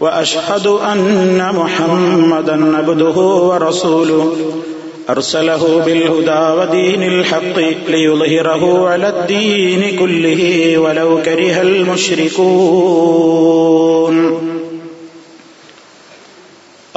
وأشهد أن محمدا عبده ورسوله. أرسله بالهدى ودين الحق ليظهره على الدين كله ولو كره المشركون.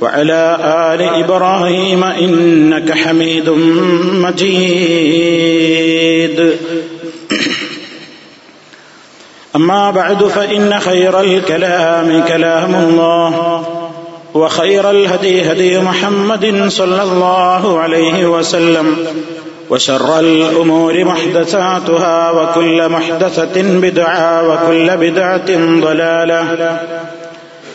وعلى آل إبراهيم إنك حميد مجيد. أما بعد فإن خير الكلام كلام الله وخير الهدي هدي محمد صلى الله عليه وسلم وشر الأمور محدثاتها وكل محدثة بدعة وكل بدعة ضلالة.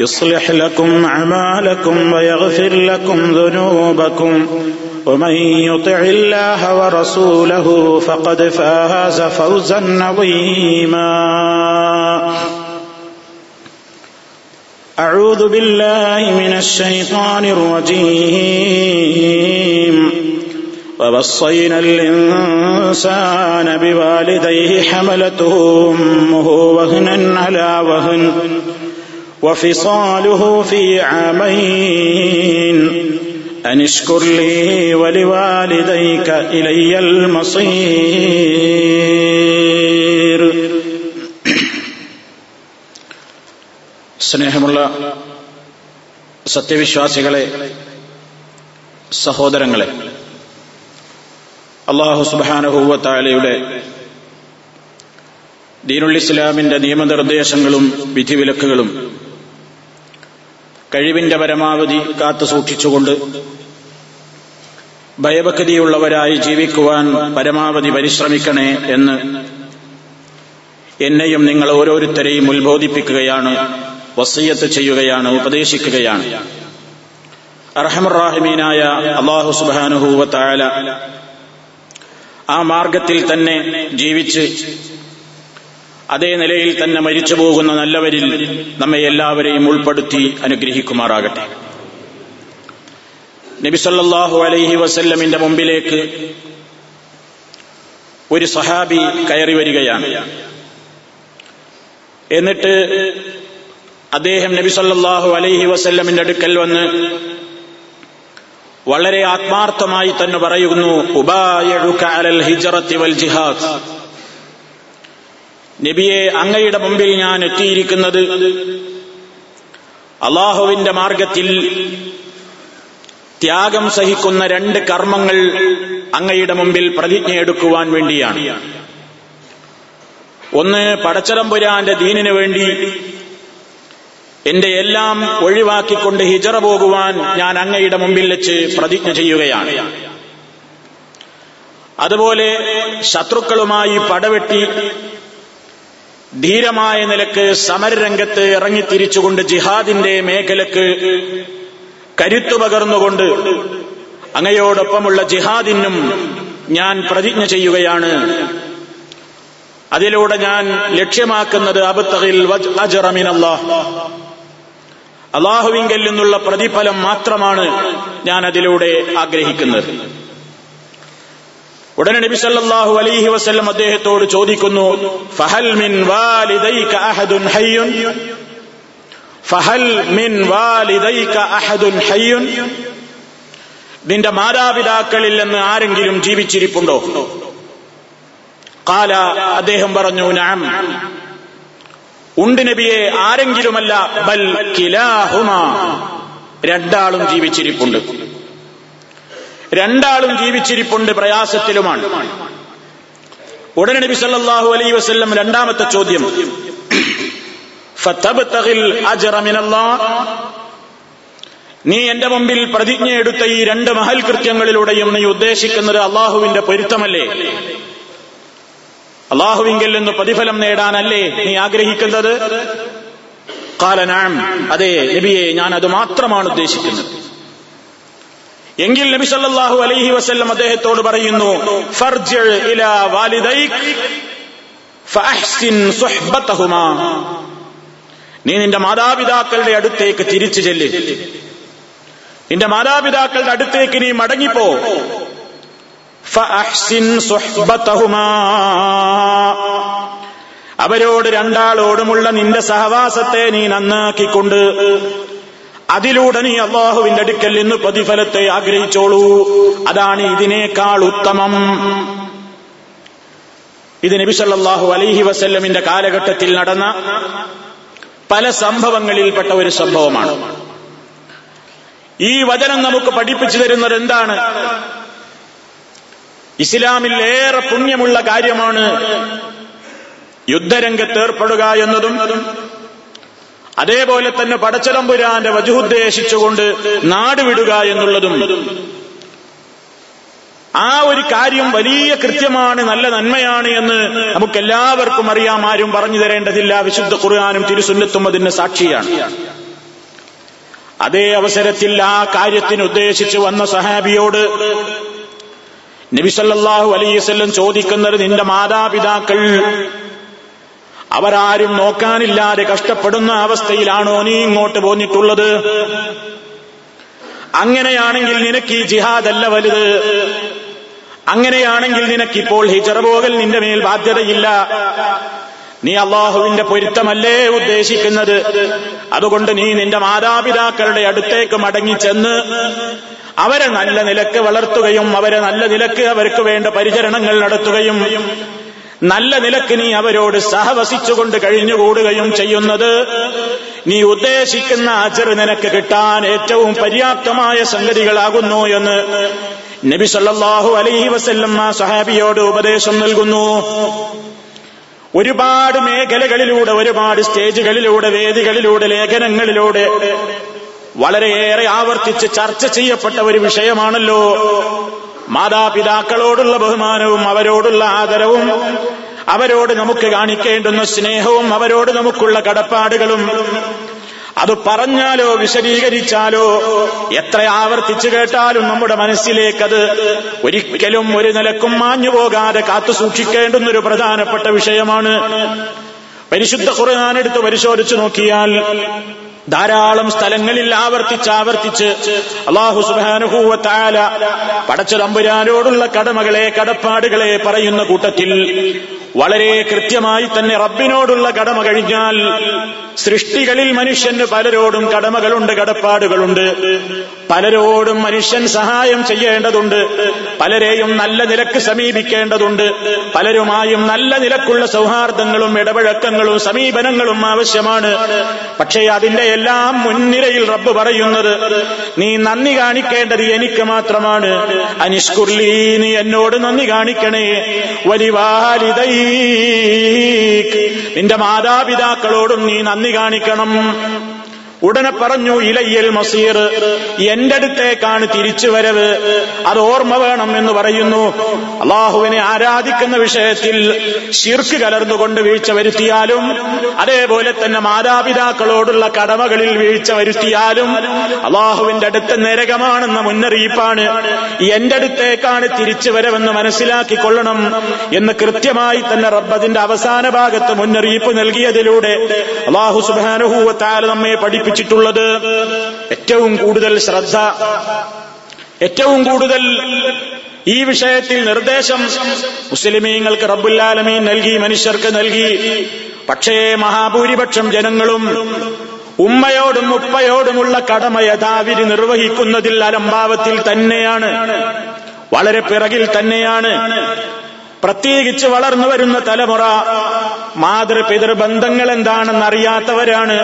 يصلح لكم أعمالكم ويغفر لكم ذنوبكم. ومن يطع الله ورسوله فقد فاز فوزا عظيما. أعوذ بالله من الشيطان الرجيم. ووصينا الإنسان بوالديه حملته أمه وهنا على وهن. وفصاله في عامين أن اشكر لي ولوالديك إلي المصير സ്നേഹമുള്ള സത്യവിശ്വാസികളെ സഹോദരങ്ങളെ അള്ളാഹു സുബാനഹൂവത്താലയുടെ ദീനുൽ ഇസ്ലാമിന്റെ നിയമനിർദ്ദേശങ്ങളും വിധിവിലക്കുകളും കഴിവിന്റെ പരമാവധി കാത്തു സൂക്ഷിച്ചുകൊണ്ട് ഭയഭക്തിയുള്ളവരായി ജീവിക്കുവാൻ പരമാവധി പരിശ്രമിക്കണേ എന്ന് എന്നെയും നിങ്ങൾ ഓരോരുത്തരെയും ഉത്ബോധിപ്പിക്കുകയാണ് വസീയത്ത് ചെയ്യുകയാണ് ഉപദേശിക്കുകയാണ്. അർഹമുറാഹിമീനായ അള്ളാഹു സുബാനുഹൂവത്തായ ആ മാർഗത്തിൽ തന്നെ ജീവിച്ച് അതേ നിലയിൽ തന്നെ മരിച്ചു പോകുന്ന നല്ലവരിൽ നമ്മെ എല്ലാവരെയും ഉൾപ്പെടുത്തി അനുഗ്രഹിക്കുമാറാകട്ടെ. നബിസല്ലാഹു അലൈഹി വസല്ലമിന്റെ മുമ്പിലേക്ക് ഒരു സഹാബി കയറി വരികയാണ്. എന്നിട്ട് അദ്ദേഹം നബി സല്ലാഹു അലൈഹി വസല്ലമിന്റെ അടുക്കൽ വന്ന് വളരെ ആത്മാർത്ഥമായി തന്നെ പറയുന്നു ഉബായൽ ഹിജറത്തി വൽ ജിഹാദ്. നബിയെ അങ്ങയുടെ മുമ്പിൽ ഞാൻ എത്തിയിരിക്കുന്നത് അള്ളാഹുവിന്റെ മാർഗത്തിൽ ത്യാഗം സഹിക്കുന്ന രണ്ട് കർമ്മങ്ങൾ അങ്ങയുടെ മുമ്പിൽ പ്രതിജ്ഞയെടുക്കുവാൻ വേണ്ടിയാണ്. ഒന്ന് പടച്ചതമ്പുരാന്റെ ദീനിനു വേണ്ടി എന്റെ എല്ലാം ഒഴിവാക്കിക്കൊണ്ട് ഹിജറ പോകുവാൻ ഞാൻ അങ്ങയുടെ മുമ്പിൽ വെച്ച് പ്രതിജ്ഞ ചെയ്യുകയാണ്. അതുപോലെ ശത്രുക്കളുമായി പടവെട്ടി ധീരമായ നിലയ്ക്ക് സമരരംഗത്ത് ഇറങ്ങിത്തിരിച്ചുകൊണ്ട് ജിഹാദിന്റെ മേഖലക്ക് കരുത്തു പകർന്നുകൊണ്ട് അങ്ങയോടൊപ്പമുള്ള ജിഹാദിനും ഞാൻ പ്രതിജ്ഞ ചെയ്യുകയാണ്. അതിലൂടെ ഞാൻ ലക്ഷ്യമാക്കുന്നത് അബുത്തഹിൽ അജറമിനല്ലാഹ് അള്ളാഹുവിങ്കൽ നിന്നുള്ള പ്രതിഫലം മാത്രമാണ് ഞാൻ അതിലൂടെ ആഗ്രഹിക്കുന്നത്. ഉടനെ നബി സല്ലല്ലാഹു അലൈഹി വസല്ലം അദ്ദേഹത്തോട് ചോദിക്കുന്നു ഫഹൽ മിൻ വാലിദൈക അഹദുൻ ഹയ്യുൻ? ഫഹൽ മിൻ വാലിദൈക അഹദുൻ ഹയ്യുൻ? നിന്റെ മാതാപിതാക്കളിൽ നിന്ന് ആരെങ്കിലും ജീവിച്ചിരിപ്പുണ്ടോ? കാല അദ്ദേഹം പറഞ്ഞു നാം ഉണ്ട് നബിയെ ആരെങ്കിലുമല്ല ബൽ കിലാഹുമ. രണ്ടാളും ജീവിച്ചിരിപ്പുണ്ട്. രണ്ടാളും ജീവിച്ചിരിപ്പുണ്ട് പ്രയാസത്തിലുമാണ്. ഉടനെ നബി സല്ലാഹു അലൈ വസ്ല്ലം രണ്ടാമത്തെ ചോദ്യം. നീ എന്റെ മുമ്പിൽ പ്രതിജ്ഞ എടുത്ത ഈ രണ്ട് മഹൽ കൃത്യങ്ങളിലൂടെയും നീ ഉദ്ദേശിക്കുന്നത് അള്ളാഹുവിന്റെ പൊരുത്തമല്ലേ? അള്ളാഹുവിങ്കിൽ നിന്ന് പ്രതിഫലം നേടാനല്ലേ നീ ആഗ്രഹിക്കുന്നത്? കാലനാം അതെ നബിയെ ഞാൻ അത് മാത്രമാണ് ഉദ്ദേശിക്കുന്നത്. എങ്കിൽ നബി സല്ലല്ലാഹു അലൈഹി വസല്ലം അദ്ദേഹത്തോട് പറയുന്നു ഫർജ് ഇലാ സുഹ്ബതഹുമാ. നീ നിന്റെ മാതാപിതാക്കളുടെ അടുത്തേക്ക് തിരിച്ചു ചെല്ല്. നിന്റെ മാതാപിതാക്കളുടെ അടുത്തേക്ക് നീ മടങ്ങിപ്പോ. സുഹ്ബതഹുമാ. അവരോട് രണ്ടാളോടുമുള്ള നിന്റെ സഹവാസത്തെ നീ നന്നാക്കിക്കൊണ്ട് അതിലൂടെ നീ അള്ളാഹുവിന്റെ അടുക്കൽ നിന്ന് പ്രതിഫലത്തെ ആഗ്രഹിച്ചോളൂ. അതാണ് ഇതിനേക്കാൾ ഉത്തമം. ഇത് നബിസല്ലാഹു അലൈഹി വസല്ലമിന്റെ കാലഘട്ടത്തിൽ നടന്ന പല സംഭവങ്ങളിൽപ്പെട്ട ഒരു സംഭവമാണ്. ഈ വചനം നമുക്ക് പഠിപ്പിച്ചു തരുന്നത് എന്താണ്? ഇസ്ലാമിൽ ഏറെ പുണ്യമുള്ള കാര്യമാണ് യുദ്ധരംഗത്ത് ഏർപ്പെടുക എന്നതും അതേപോലെ തന്നെ പടച്ചലമ്പുരാന്റെ വജുദ്ദേശിച്ചുകൊണ്ട് നാടുവിടുക എന്നുള്ളതും ആ ഒരു കാര്യം വലിയ കൃത്യമാണ് നല്ല നന്മയാണ് എന്ന് നമുക്കെല്ലാവർക്കും അറിയാം ആരും പറഞ്ഞു തരേണ്ടതില്ല. വിശുദ്ധ ഖുർആാനും തിരുസുന്നത്തും അതിന് സാക്ഷിയാണ്. അതേ അവസരത്തിൽ ആ കാര്യത്തിന് ഉദ്ദേശിച്ച് വന്ന സഹാബിയോട് നബിസല്ലാഹു അലൈസ് ചോദിക്കുന്നത് നിന്റെ മാതാപിതാക്കൾ അവരാരും നോക്കാനില്ലാതെ കഷ്ടപ്പെടുന്ന അവസ്ഥയിലാണോ നീ ഇങ്ങോട്ട് പോന്നിട്ടുള്ളത്? അങ്ങനെയാണെങ്കിൽ നിനക്ക് ഈ ജിഹാദല്ല വലുത്. അങ്ങനെയാണെങ്കിൽ നിനക്കിപ്പോൾ ഹിജറ പോകൽ നിന്റെ മേൽ ബാധ്യതയില്ല. നീ അള്ളാഹുവിന്റെ പൊരുത്തമല്ലേ ഉദ്ദേശിക്കുന്നത്? അതുകൊണ്ട് നീ നിന്റെ മാതാപിതാക്കളുടെ അടുത്തേക്ക് മടങ്ങിച്ചെന്ന് അവരെ നല്ല നിലയ്ക്ക് വളർത്തുകയും അവരെ നല്ല നിലയ്ക്ക് അവർക്ക് വേണ്ട പരിചരണങ്ങൾ നടത്തുകയും നല്ല നിലയ്ക്ക് നീ അവരോട് സഹവസിച്ചുകൊണ്ട് കഴിഞ്ഞുകൂടുകയും ചെയ്യുന്നത്. നീ ഉദ്ദേശിക്കുന്ന അജർ നിനക്ക് കിട്ടാൻ ഏറ്റവും പര്യാപ്തമായ സംഗതികളാകുന്നു എന്ന് നബി സല്ലാഹു അലൈഹി വസല്ലം സഹാബിയോട് ഉപദേശം നൽകുന്നു. ഒരുപാട് മേഖലകളിലൂടെ ഒരുപാട് സ്റ്റേജുകളിലൂടെ വേദികളിലൂടെ ലേഖനങ്ങളിലൂടെ വളരെയേറെ ആവർത്തിച്ച് ചർച്ച ചെയ്യപ്പെട്ട ഒരു വിഷയമാണല്ലോ. മാതാപിതാക്കളോടുള്ള ബഹുമാനവും അവരോടുള്ള ആദരവും അവരോട് നമുക്ക് കാണിക്കേണ്ടുന്ന സ്നേഹവും അവരോട് നമുക്കുള്ള കടപ്പാടുകളും അത് പറഞ്ഞാലോ വിശദീകരിച്ചാലോ എത്ര ആവർത്തിച്ചു കേട്ടാലും നമ്മുടെ മനസ്സിലേക്കത് ഒരിക്കലും ഒരു നിലക്കും മാഞ്ഞു പോകാതെ കാത്തു സൂക്ഷിക്കേണ്ടുന്ന ഒരു പ്രധാനപ്പെട്ട വിഷയമാണ്. പരിശുദ്ധ ഖുർആാനെടുത്ത് പരിശോധിച്ചു നോക്കിയാൽ ധാരാളം സ്ഥലങ്ങളിൽ ആവർത്തിച്ച് ആവർത്തിച്ച് അള്ളാഹു സുബാനുഭൂവത്താല പടച്ച തമ്പുരാനോടുള്ള കടമകളെ കടപ്പാടുകളെ പറയുന്ന കൂട്ടത്തിൽ വളരെ കൃത്യമായി തന്നെ റബ്ബിനോടുള്ള കടമ കഴിഞ്ഞാൽ സൃഷ്ടികളിൽ മനുഷ്യന് പലരോടും കടമകളുണ്ട് കടപ്പാടുകളുണ്ട്. പലരോടും മനുഷ്യൻ സഹായം ചെയ്യേണ്ടതുണ്ട്. പലരെയും നല്ല നിലയ്ക്ക് സമീപിക്കേണ്ടതുണ്ട്. പലരുമായും നല്ല നിലക്കുള്ള സൗഹാർദ്ദങ്ങളും ഇടപഴക്കങ്ങളും സമീപനങ്ങളും ആവശ്യമാണ്. പക്ഷേ അതിന്റെ എല്ലാം മുൻനിരയിൽ റബ്ബ് പറയുന്നത് നീ നന്ദി കാണിക്കേണ്ടത് എനിക്ക് മാത്രമാണ്. അനിഷ്കുർലി നീ എന്നോട് നന്ദി കാണിക്കണേ. വലിവാലിതൈ നിന്റെ മാതാപിതാക്കളോടും നീ നന്ദി കാണിക്കണം. ഉടനെ പറഞ്ഞു ഇലയ്യൽ മസീർ എന്റെ അടുത്തേക്കാണ് തിരിച്ചു വരവ്. അത് ഓർമ്മ വേണം എന്ന് പറയുന്നു. അള്ളാഹുവിനെ ആരാധിക്കുന്ന വിഷയത്തിൽ ശിർക്ക് കലർന്നുകൊണ്ട് വീഴ്ച വരുത്തിയാലും അതേപോലെ തന്നെ മാതാപിതാക്കളോടുള്ള കടമകളിൽ വീഴ്ച വരുത്തിയാലും അള്ളാഹുവിന്റെ അടുത്ത് നരകമാണെന്ന മുന്നറിയിപ്പാണ്. എന്റെ അടുത്തേക്കാണ് തിരിച്ചു വരവെന്ന് മനസ്സിലാക്കിക്കൊള്ളണം എന്ന് കൃത്യമായി തന്നെ റബ്ബതിന്റെ അവസാന ഭാഗത്ത് മുന്നറിയിപ്പ് നൽകിയതിലൂടെ അള്ളാഹു സുബാനുഭൂവത്താൽ നമ്മെ പഠിപ്പിച്ചു. പഠിപ്പിച്ചിട്ടുള്ളത് ഏറ്റവും കൂടുതൽ ശ്രദ്ധ ഏറ്റവും കൂടുതൽ ഈ വിഷയത്തിൽ നിർദ്ദേശം മുസ്ലിമീങ്ങൾക്ക് റബ്ബുല്ലാലമീൻ നൽകി മനുഷ്യർക്ക് നൽകി. പക്ഷേ മഹാഭൂരിപക്ഷം ജനങ്ങളും ഉമ്മയോടും ഉപ്പയോടുമുള്ള കടമ യഥാവിധി നിർവഹിക്കുന്നതിൽ അലംഭാവത്തിൽ തന്നെയാണ്. വളരെ പിറകിൽ തന്നെയാണ്. പ്രത്യേകിച്ച് വളർന്നു വരുന്ന തലമുറ മാതൃപിതൃ ബന്ധങ്ങൾ എന്താണെന്ന് അറിയാത്തവരാണ്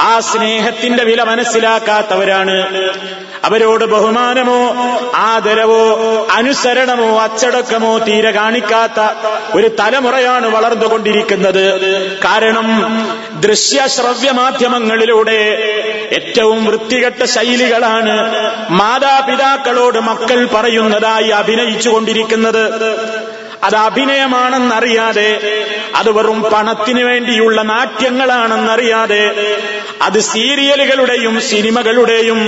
ആ സ്നേഹത്തിന്റെ വില മനസ്സിലാക്കാത്തവരാണ്. അവരോട് ബഹുമാനമോ ആദരവോ അനുസരണമോ അച്ചടക്കമോ തീരെ കാണിക്കാത്ത ഒരു തലമുറയാണ് വളർന്നുകൊണ്ടിരിക്കുന്നത്. കാരണം ദൃശ്യ ശ്രവ്യ മാധ്യമങ്ങളിലൂടെ ഏറ്റവും വൃത്തികെട്ട ശൈലികളാണ് മാതാപിതാക്കളോട് മക്കൾ പറയുന്നതായി അഭിനയിച്ചുകൊണ്ടിരിക്കുന്നത്. അത് അഭിനയമാണെന്നറിയാതെ അത് വെറും പണത്തിനു വേണ്ടിയുള്ള നാട്യങ്ങളാണെന്നറിയാതെ അത് സീരിയലുകളുടെയും സിനിമകളുടെയും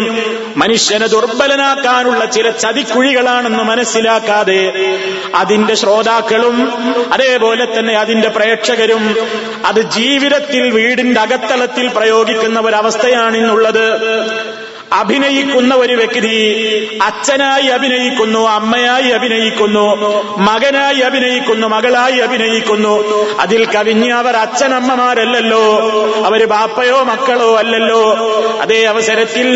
മനുഷ്യനെ ദുർബലനാക്കാനുള്ള ചില ചതിക്കുഴികളാണെന്ന് മനസ്സിലാക്കാതെ അതിന്റെ ശ്രോതാക്കളും അതേപോലെ തന്നെ അതിന്റെ പ്രേക്ഷകരും അത് ജീവിതത്തിൽ വീടിന്റെ അകത്തളത്തിൽ പ്രയോഗിക്കുന്ന ഒരവസ്ഥയാണ് ഇന്നുള്ളത്. അഭിനയിക്കുന്ന ഒരു വ്യക്തി അച്ഛനായി അഭിനയിക്കുന്നു അമ്മയായി അഭിനയിക്കുന്നു മകനായി അഭിനയിക്കുന്നു മകളായി അഭിനയിക്കുന്നു. അതിൽ കവിഞ്ഞ് അവർ അച്ഛനമ്മമാരല്ലല്ലോ അവർ ബാപ്പയോ മക്കളോ അല്ലല്ലോ. അതേ അവസരത്തിൽ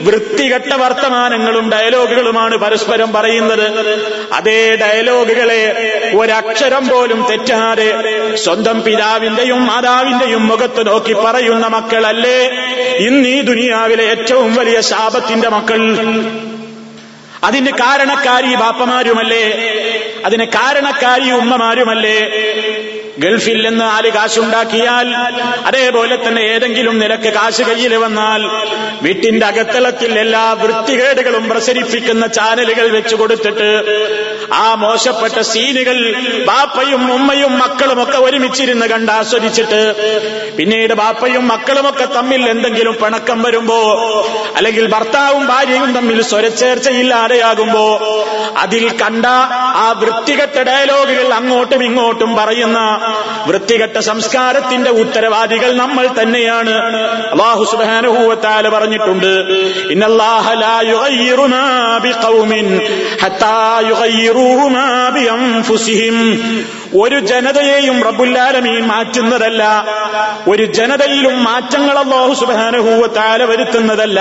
വൃത്തികെട്ട വർത്തമാനങ്ങളും ഡയലോഗുകളുമാണ് പരസ്പരം പറയുന്നത്. അതേ ഡയലോഗുകളെ ഒരക്ഷരം പോലും തെറ്റാതെ സ്വന്തം പിതാവിന്റെയും മാതാവിന്റെയും മുഖത്ത് നോക്കി പറയുന്ന മക്കളല്ലേ? ഇന്ന് ഈ ദുനിയാവിലെ ഏറ്റവും വലിയ ശാപത്തിന്റെ മക്കൾ. അതിന് കാരണക്കാരി ബാപ്പമാരുമല്ലേ? അതിന് കാരണക്കാരി ഉമ്മമാരുമല്ലേ? ഗൾഫിൽ നിന്ന് ആൽ കാശുണ്ടാക്കിയാൽ അതേപോലെ തന്നെ ഏതെങ്കിലും നിലയ്ക്ക് കാശ് കയ്യിൽ വന്നാൽ വീട്ടിന്റെ അകത്തളത്തിൽ എല്ലാ വൃത്തികേടുകളും പ്രസരിപ്പിക്കുന്ന ചാനലുകൾ വെച്ചു കൊടുത്തിട്ട് ആ മോശപ്പെട്ട സീനുകൾ ബാപ്പയും ഉമ്മയും മക്കളുമൊക്കെ ഒരുമിച്ചിരുന്ന് കണ്ട് ആസ്വദിച്ചിട്ട് പിന്നീട് ബാപ്പയും മക്കളുമൊക്കെ തമ്മിൽ എന്തെങ്കിലും പിണക്കം വരുമ്പോ അല്ലെങ്കിൽ ഭർത്താവും ഭാര്യയും തമ്മിൽ സ്വരച്ചേർച്ചയില്ലാതെയാകുമ്പോ അതിൽ കണ്ട ആ വൃത്തികെട്ട ഡയലോഗുകൾ അങ്ങോട്ടും ഇങ്ങോട്ടും പറയുന്ന വൃത്തികെട്ട സംസ്കാരത്തിന്റെ ഉത്തരവാദികൾ നമ്മൾ തന്നെയാണ്. അള്ളാഹു സുബാനുഭൂവത്താൽ പറഞ്ഞിട്ടുണ്ട് ഇന്നല്ലാഹ ഒരു ജനതയെയും റബുല്ലാലമീൻ മാറ്റുന്നതല്ല. ഒരു ജനതയിലും മാറ്റങ്ങൾ അല്ലാഹു സുബാനഹൂവത്താല വരുത്തുന്നതല്ല.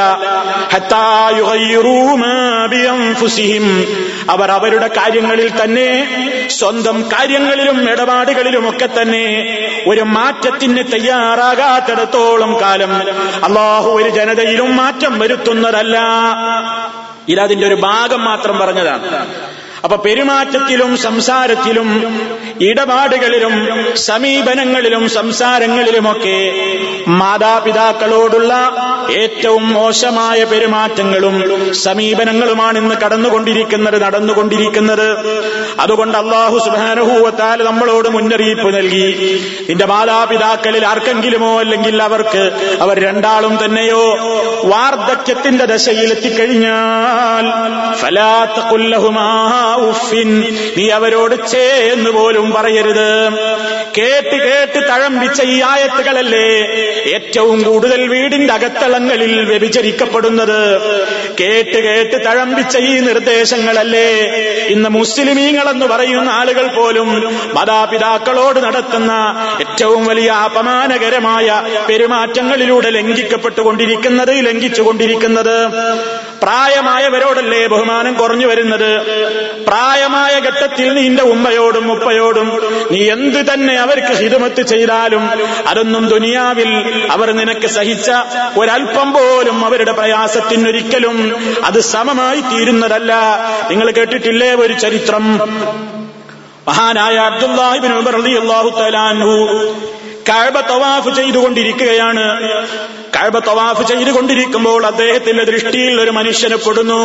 അവർ അവരുടെ കാര്യങ്ങളിൽ തന്നെ സ്വന്തം കാര്യങ്ങളിലും ഇടപാടുകളിലുമൊക്കെ തന്നെ ഒരു മാറ്റത്തിന് തയ്യാറാകാത്തിടത്തോളം കാലം അള്ളാഹു ഒരു ജനതയിലും മാറ്റം വരുത്തുന്നതല്ല. ഇതതിന്റെ ഒരു ഭാഗം മാത്രം പറഞ്ഞതാണ്. അപ്പൊ പെരുമാറ്റത്തിലും സംസാരത്തിലും ഇടപാടുകളിലും സമീപനങ്ങളിലും സംസാരങ്ങളിലുമൊക്കെ മാതാപിതാക്കളോടുള്ള ഏറ്റവും മോശമായ പെരുമാറ്റങ്ങളും സമീപനങ്ങളുമാണ് ഇന്ന് കടന്നുകൊണ്ടിരിക്കുന്നത് നടന്നുകൊണ്ടിരിക്കുന്നത്. അതുകൊണ്ട് അള്ളാഹു സുബാനുഭൂവത്താൽ നമ്മളോട് മുന്നറിയിപ്പ് നൽകി. നിന്റെ മാതാപിതാക്കളിൽ ആർക്കെങ്കിലുമോ അല്ലെങ്കിൽ അവർക്ക് അവർ രണ്ടാളും തന്നെയോ വാർദ്ധക്യത്തിന്റെ ദശയിലെത്തിക്കഴിഞ്ഞാൽ ഫലാത്ത കൊല്ലഹുമാ ഉഫിൻ നീ അവരോട് ചേ എന്ന് പോലും പറയരുത്. കേട്ട് കേട്ട് തഴമ്പിച്ച ഈ ആയത്തുകളല്ലേ ഏറ്റവും കൂടുതൽ വീടിന്റെ അകത്തളങ്ങളിൽ വ്യഭിചരിക്കപ്പെടുന്നത്. കേട്ട് കേട്ട് തഴമ്പിച്ച ഈ നിർദ്ദേശങ്ങളല്ലേ ഇന്ന് മുസ്ലിമീങ്ങളെന്ന് പറയുന്ന ആളുകൾ പോലും മാതാപിതാക്കളോട് നടത്തുന്ന ഏറ്റവും വലിയ അപമാനകരമായ പെരുമാറ്റങ്ങളിലൂടെ ലംഘിക്കപ്പെട്ടുകൊണ്ടിരിക്കുന്നത് ലംഘിച്ചുകൊണ്ടിരിക്കുന്നത്. പ്രായമായവരോടല്ലേ ബഹുമാനം കുറഞ്ഞു വരുന്നത്? പ്രായമായ ഘട്ടത്തിൽ നിന്റെ ഉമ്മയോടും ഉപ്പയോടും നീ എന്ത് തന്നെ അവർക്ക് ഹിതമത്ത് ചെയ്താലും അതൊന്നും ദുനിയാവിൽ അവർ നിനക്ക് സഹിച്ച ഒരൽപ്പം പോലും അവരുടെ പ്രയാസത്തിനൊരിക്കലും അത് സമമായി തീരുന്നതല്ല. നിങ്ങൾ കേട്ടിട്ടില്ലേ ഒരു ചരിത്രം? മഹാനായ അബ്ദുല്ലാഹിബിൻ ഉമർ കഅബ തവാഫ് ചെയ്തുകൊണ്ടിരിക്കുകയാണ്. കഅബ തവാഫ് ചെയ്തുകൊണ്ടിരിക്കുമ്പോൾ അദ്ദേഹത്തിന്റെ ദൃഷ്ടിയിൽ ഒരു മനുഷ്യനെ പെടുന്നു.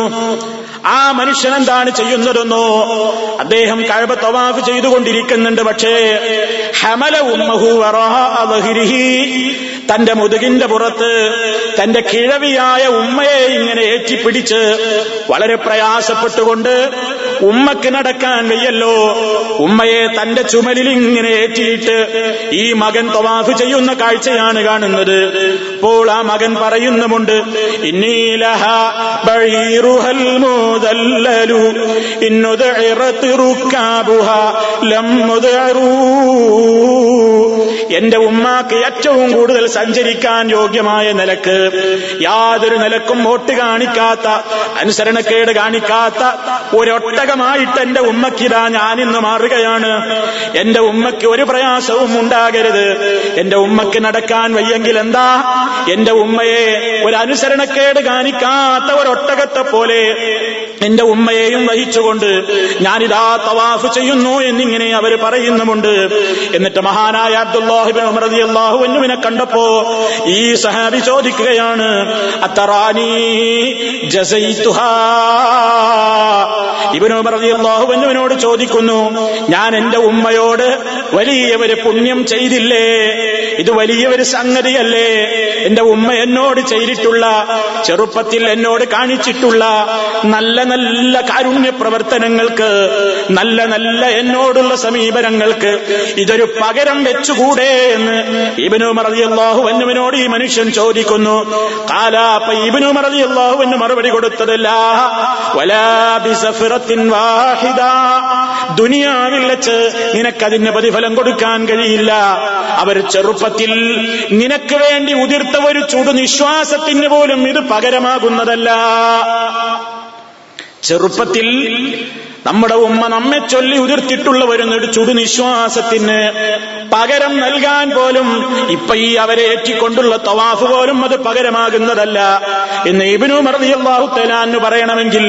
ആ മനുഷ്യൻ എന്താണ് ചെയ്യുന്നതെന്നോ അദ്ദേഹം കഅബ തവാഫ് ചെയ്തുകൊണ്ടിരിക്കുന്നുണ്ട്. പക്ഷേ ഹമല ഉമ്മഹു വറാഅ ദഹ്രിഹി തന്റെ മുതുകിന്റെ പുറത്ത് തന്റെ കിഴവിയായ ഉമ്മയെ ഇങ്ങനെ ഏറ്റിപ്പിടിച്ച് വളരെ പ്രയാസപ്പെട്ടുകൊണ്ട് ഉമ്മക്ക് നടക്കാൻ വയ്യല്ലോ. ഉമ്മയെ തന്റെ ചുമലിൽ ഇങ്ങനെ ഏറ്റിയിട്ട് ഈ മകൻ തവാഫ് ചെയ്യുന്ന കാഴ്ചയാണ് കാണുന്നത്. അപ്പോൾ ആ മകൻ പറയുന്നുമുണ്ട് ഇന്നീലഹ ബഴീറുഹൽ مذلل إن ذعرت ركابها لم ذعروا എന്റെ ഉമ്മാക്ക് ഏറ്റവും കൂടുതൽ സഞ്ചരിക്കാൻ യോഗ്യമായ നിലയ്ക്ക് യാതൊരു നിലക്കും വോട്ട് കാണിക്കാത്ത അനുസരണക്കേട് കാണിക്കാത്ത ഒരൊട്ടകമായിട്ട് എന്റെ ഉമ്മക്കിതാ ഞാനിന്ന് മാറുകയാണ്. എന്റെ ഉമ്മയ്ക്ക് ഒരു പ്രയാസവും ഉണ്ടാകരുത്. എന്റെ ഉമ്മക്ക് നടക്കാൻ വയ്യെങ്കിൽ എന്താ? എന്റെ ഉമ്മയെ ഒരു കാണിക്കാത്ത ഒരൊട്ടകത്തെ പോലെ എന്റെ ഉമ്മയെയും വഹിച്ചുകൊണ്ട് ഞാനിതാ തവാഫ് ചെയ്യുന്നു എന്നിങ്ങനെ അവർ പറയുന്നുമുണ്ട്. എന്നിട്ട് മഹാനായ അബ്ദുല്ലാഹിബിൻ ഉമർ കണ്ടപ്പോ ഈ സഹാബി ചോദിക്കുകയാണ് അത്തറാനി ഉമർ ചോദിക്കുന്നു ഞാൻ എന്റെ ഉമ്മയോട് വലിയവര് പുണ്യം ചെയ്തില്ലേ? ഇത് വലിയ ഒരു സംഗതിയല്ലേ? എന്റെ ഉമ്മ എന്നോട് ചെയ്തിട്ടുള്ള ചെറുപ്പത്തിൽ എന്നോട് കാണിച്ചിട്ടുള്ള നല്ല നല്ല കാരുണ്യ പ്രവർത്തനങ്ങൾക്ക് നല്ല നല്ല എന്നോടുള്ള സമീപനങ്ങൾക്ക് ഇതൊരു പകരം വെച്ചുകൂടെ എന്ന് ഇബനു മറതിയല്ലാഹു എന്നുവിനോട് ഈ മനുഷ്യൻ ചോദിക്കുന്നു. കാലാപ്പ ഇബനു മറതിയല്ലാഹു എന്ന് മറുപടി കൊടുത്തതല്ല ദുനിയാവിൽ വെച്ച് നിനക്കതിന് പ്രതിഫലം കൊടുക്കാൻ കഴിയില്ല. അവർ ചെറുപ്പത്തിൽ നിനക്ക് വേണ്ടി ഉതിർത്ത ഒരു ചുടു നിശ്വാസത്തിന് പോലും ഇത് പകരമാകുന്നതല്ല. ചെറുപ്പത്തിൽ നമ്മുടെ ഉമ്മ നമ്മെ ചൊല്ലി ഉതിർത്തിട്ടുള്ള ഒരു ചുടു ചുടുനിശ്വാസത്തിന് പകരം നൽകാൻ പോലും ഇപ്പൊ ഈ അവരെ ഏറ്റിക്കൊണ്ടുള്ള തവാഫ് പോലും അത് പകരമാകുന്നതല്ല. എന്ന് ഇബിനു മറിയാഹു തലാന്ന് പറയണമെങ്കിൽ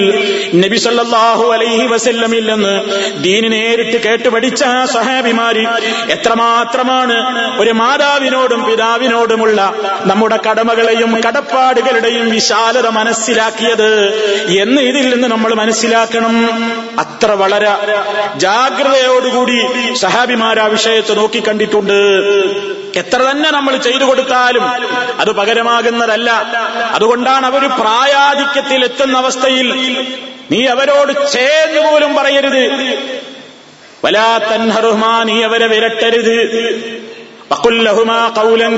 നബി സല്ലല്ലാഹു അലൈഹി വസല്ലമില്ലെന്ന് ദീനി നേരിട്ട് കേട്ടുപഠിച്ച സഹാബിമാര് എത്രമാത്രമാണ് ഒരു മാതാവിനോടും പിതാവിനോടുമുള്ള നമ്മുടെ കടമകളെയും കടപ്പാടുകളുടെയും വിശാലത മനസ്സിലാക്കിയത് എന്ന് ഇതിൽ നിന്ന് നമ്മൾ മനസ്സിലാക്കണം. അത്ര വളരെ ജാഗ്രതയോടുകൂടി സഹാബിമാർ ആ വിഷയത്തെ നോക്കിക്കണ്ടിട്ടുണ്ട്. എത്ര തന്നെ നമ്മൾ ചെയ്തു കൊടുത്താലും അത് പകരമാകുന്നതല്ല. അതുകൊണ്ടാണ് അവർ പ്രായാധിക്യത്തിൽ എത്തുന്ന അവസ്ഥയിൽ നീ അവരോട് ചേർന്ന് പോലും പറയരുത്. വലാ തൻഹറുമാ നീ അവരെ വിരട്ടരുത്.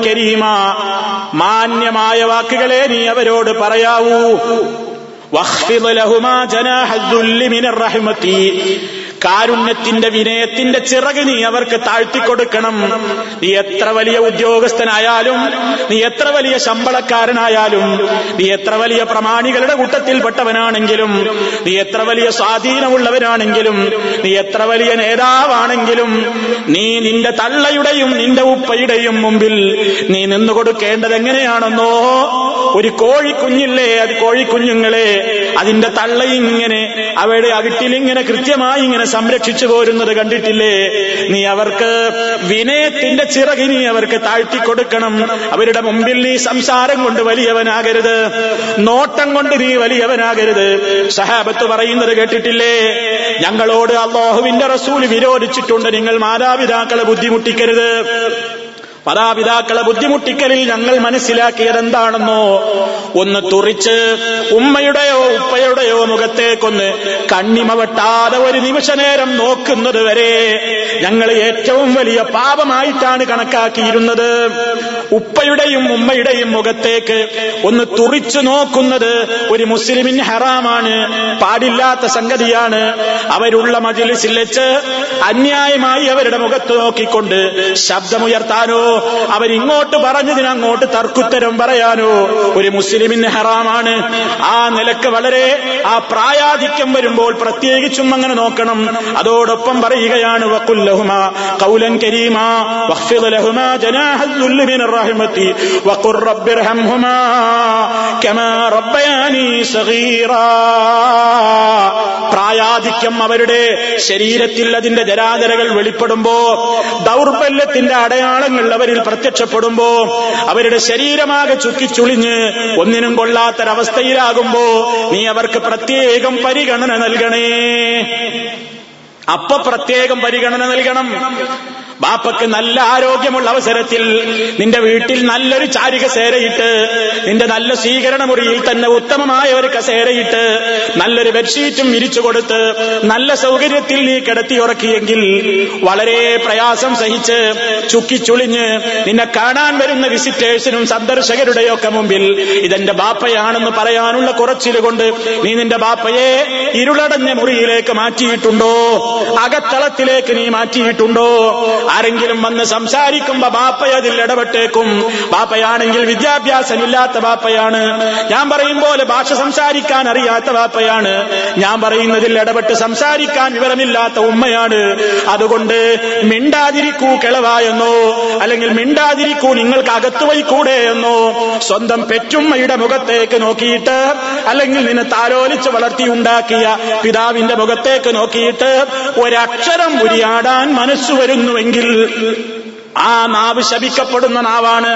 കരീമാ മാന്യമായ വാക്കുകളെ നീ അവരോട് പറയാവൂ. വഖ്ഫിദ് ലഹുമാ ജനാഹദ്ദുല്ലി മിനർ റഹ്മത്തി കാരുണ്യത്തിന്റെ വിനയത്തിന്റെ ചിറക് നീ അവർക്ക് താഴ്ത്തിക്കൊടുക്കണം. നീ എത്ര വലിയ ഉദ്യോഗസ്ഥനായാലും നീ എത്ര വലിയ ശമ്പളക്കാരനായാലും നീ എത്ര വലിയ പ്രമാണികളുടെ കൂട്ടത്തിൽപ്പെട്ടവനാണെങ്കിലും നീ എത്ര വലിയ സ്വാധീനമുള്ളവനാണെങ്കിലും നീ എത്ര വലിയ നേതാവാണെങ്കിലും നീ നിന്റെ തള്ളയുടെയും നിന്റെ ഉപ്പയുടെയും മുമ്പിൽ നീ നിന്നുകൊടുക്കേണ്ടത് എങ്ങനെയാണെന്നോ ഒരു കോഴിക്കുഞ്ഞില്ലേ അത് കോഴിക്കുഞ്ഞുങ്ങളെ അതിന്റെ തള്ളയിങ്ങനെ അവയുടെ അകിട്ടിലിങ്ങനെ കൃത്യമായി ഇങ്ങനെ സംരക്ഷിച്ചു പോരുന്നത് കണ്ടിട്ടില്ലേ? നീ അവർക്ക് വിനയത്തിന്റെ ചിറകി നീ അവർക്ക് താഴ്ത്തി കൊടുക്കണം. അവരുടെ മുമ്പിൽ നീ സംസാരം കൊണ്ട് വലിയവനാകരുത്. നോട്ടം കൊണ്ട് നീ വലിയവനാകരുത്. സഹാബത്ത് പറയുന്നത് കേട്ടിട്ടില്ലേ? ഞങ്ങളോട് അള്ളാഹുവിന്റെ റസൂൽ വിരോധിച്ചിട്ടുണ്ട്. നിങ്ങൾ മാതാപിതാക്കളെ ബുദ്ധിമുട്ടിക്കരുത്. മാതാപിതാക്കളെ ബുദ്ധിമുട്ടിക്കലിൽ ഞങ്ങൾ മനസ്സിലാക്കിയത് എന്താണെന്നോ ഒന്ന് തുറിച്ച് ഉമ്മയുടെയോ ഉപ്പയുടെയോ മുഖത്തേക്കൊന്ന് കണ്ണിമവട്ടാതെ ഒരു നിമിഷ നേരം നോക്കുന്നത് വരെ ഞങ്ങൾ ഏറ്റവും വലിയ പാപമായിട്ടാണ് കണക്കാക്കിയിരുന്നത്. ഉപ്പയുടെയും ഉമ്മയുടെയും മുഖത്തേക്ക് ഒന്ന് തുറിച്ചു നോക്കുന്നത് ഒരു മുസ്ലിമിൻ ഹറാമാണ് പാടില്ലാത്ത സംഗതിയാണ്. അവരുള്ള മജിലിസിൽ വെച്ച് അന്യായമായി അവരുടെ മുഖത്ത് നോക്കിക്കൊണ്ട് ശബ്ദമുയർത്താനോ അവരിങ്ങോട്ട് പറഞ്ഞതിന് അങ്ങോട്ട് തർക്കുത്തരം പറയാനോ? ഒരു മുസ്ലിമിന് ഹറാമാണ്. ആ നിലയ്ക്ക് വളരെ ആ പ്രായാധിക്യം വരുമ്പോൾ പ്രത്യേകിച്ചും അങ്ങനെ നോക്കണം. അതോടൊപ്പം പറയുകയാണ് കൗലൻ കരീമ മിനർ വഖുർ കമാ റബ്ബയാനി പ്രായാധിക്യം അവരുടെ ശരീരത്തിൽ അതിന്റെ ജരാതരകൾ വെളിപ്പെടുമ്പോ ദൗർബല്യത്തിന്റെ അടയാളങ്ങൾ അവരിൽ പ്രത്യക്ഷപ്പെടുമ്പോ അവരുടെ ശരീരമാകെ ചുക്കിച്ചുളിഞ്ഞ് ഒന്നിനും കൊള്ളാത്തൊരവസ്ഥയിലാകുമ്പോ നീ അവർക്ക് പ്രത്യേകം പരിഗണന നൽകണേ. അപ്പൊ പ്രത്യേകം പരിഗണന നൽകണം. ബാപ്പക്ക് നല്ല ആരോഗ്യമുള്ള അവസരത്തിൽ നിന്റെ വീട്ടിൽ നല്ലൊരു ചാരിക സേരയിട്ട് നിന്റെ നല്ല സ്വീകരണ മുറിയിൽ തന്നെ ഉത്തമമായ ഒരു കസേരയിട്ട് നല്ലൊരു ബെഡ്ഷീറ്റും വിരിച്ചു കൊടുത്ത് നല്ല സൗകര്യത്തിൽ നീ കിടത്തി ഉറക്കിയെങ്കിൽ വളരെ പ്രയാസം സഹിച്ച് ചുക്കിച്ചുളിഞ്ഞ് നിന്നെ കാണാൻ വരുന്ന വിസിറ്റേഴ്സിനും സന്ദർശകരുടെയൊക്കെ മുമ്പിൽ ഇതെന്റെ ബാപ്പയാണെന്ന് പറയാനുള്ള കുറച്ചിലുകൊണ്ട് നീ നിന്റെ ബാപ്പയെ ഇരുളടഞ്ഞ മുറിയിലേക്ക് മാറ്റിയിട്ടുണ്ടോ? അകത്തളത്തിലേക്ക് നീ മാറ്റിയിട്ടുണ്ടോ? ആരെങ്കിലും വന്ന് സംസാരിക്കുമ്പോ ബാപ്പ അതിൽ ഇടപെട്ടേക്കും. ബാപ്പയാണെങ്കിൽ വിദ്യാഭ്യാസമില്ലാത്ത ബാപ്പയാണ്. ഞാൻ പറയും പോലെ ഭാഷ സംസാരിക്കാൻ അറിയാത്ത ബാപ്പയാണ്. ഞാൻ പറയുന്നതിൽ ഇടപെട്ട് സംസാരിക്കാൻ വിവരമില്ലാത്ത ഉമ്മയാണ്. അതുകൊണ്ട് മിണ്ടാതിരിക്കൂ കിളവായെന്നോ അല്ലെങ്കിൽ മിണ്ടാതിരിക്കൂ നിങ്ങൾക്ക് അകത്തു കൂടെ എന്നോ സ്വന്തം പെറ്റുമ്മയുടെ മുഖത്തേക്ക് നോക്കിയിട്ട് അല്ലെങ്കിൽ നിന്നെ താലോലിച്ച് വളർത്തി ഉണ്ടാക്കിയ പിതാവിന്റെ മുഖത്തേക്ക് നോക്കിയിട്ട് ഒരക്ഷരം ഉരിയാടാൻ മനസ്സു വരുന്നുവെങ്കിൽ ആ നാവ് ശപിക്കപ്പെടുന്ന നാവാണ്.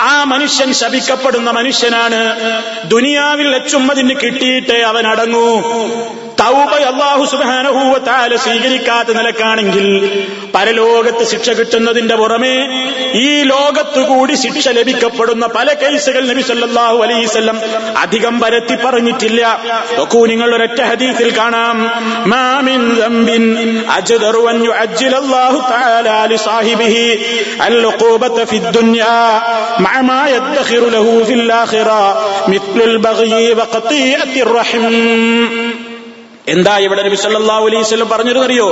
ആ മനുഷ്യൻ ശപിക്കപ്പെടുന്ന മനുഷ്യനാണ്. ദുനിയാവിൽ അച്ചുമ്മതിന് കിട്ടിയിട്ടേ അവൻ അടങ്ങൂ തൗബ അള്ളാഹു സുബാനഹൂവത്താല സ്വീകരിക്കാത്ത നിലക്കാണെങ്കിൽ പരലോകത്ത് ശിക്ഷ കിട്ടുന്നതിന്റെ പുറമെ ഈ ലോകത്തുകൂടി ശിക്ഷ ലഭിക്കപ്പെടുന്ന പല കേസുകൾ നബി സല്ലല്ലാഹു അലൈവല്ലം അധികം പരത്തി പറഞ്ഞിട്ടില്ല നോക്കൂ നിങ്ങൾ ഒരൊറ്റ ഹദീസിൽ കാണാം മാമിൻ ദംബിൻ അജ്ദറു അൻ യുഅജ്ജിലല്ലാഹു തആല ലിസാഹിബിഹി العقوبة في الدنيا مع ما يدخر له في الآخرة مثل البغي وقطيعة الرحم എന്താ ഇവിടെ നബി അലൈഹി വസല്ലം പറഞ്ഞിരുന്നറിയോ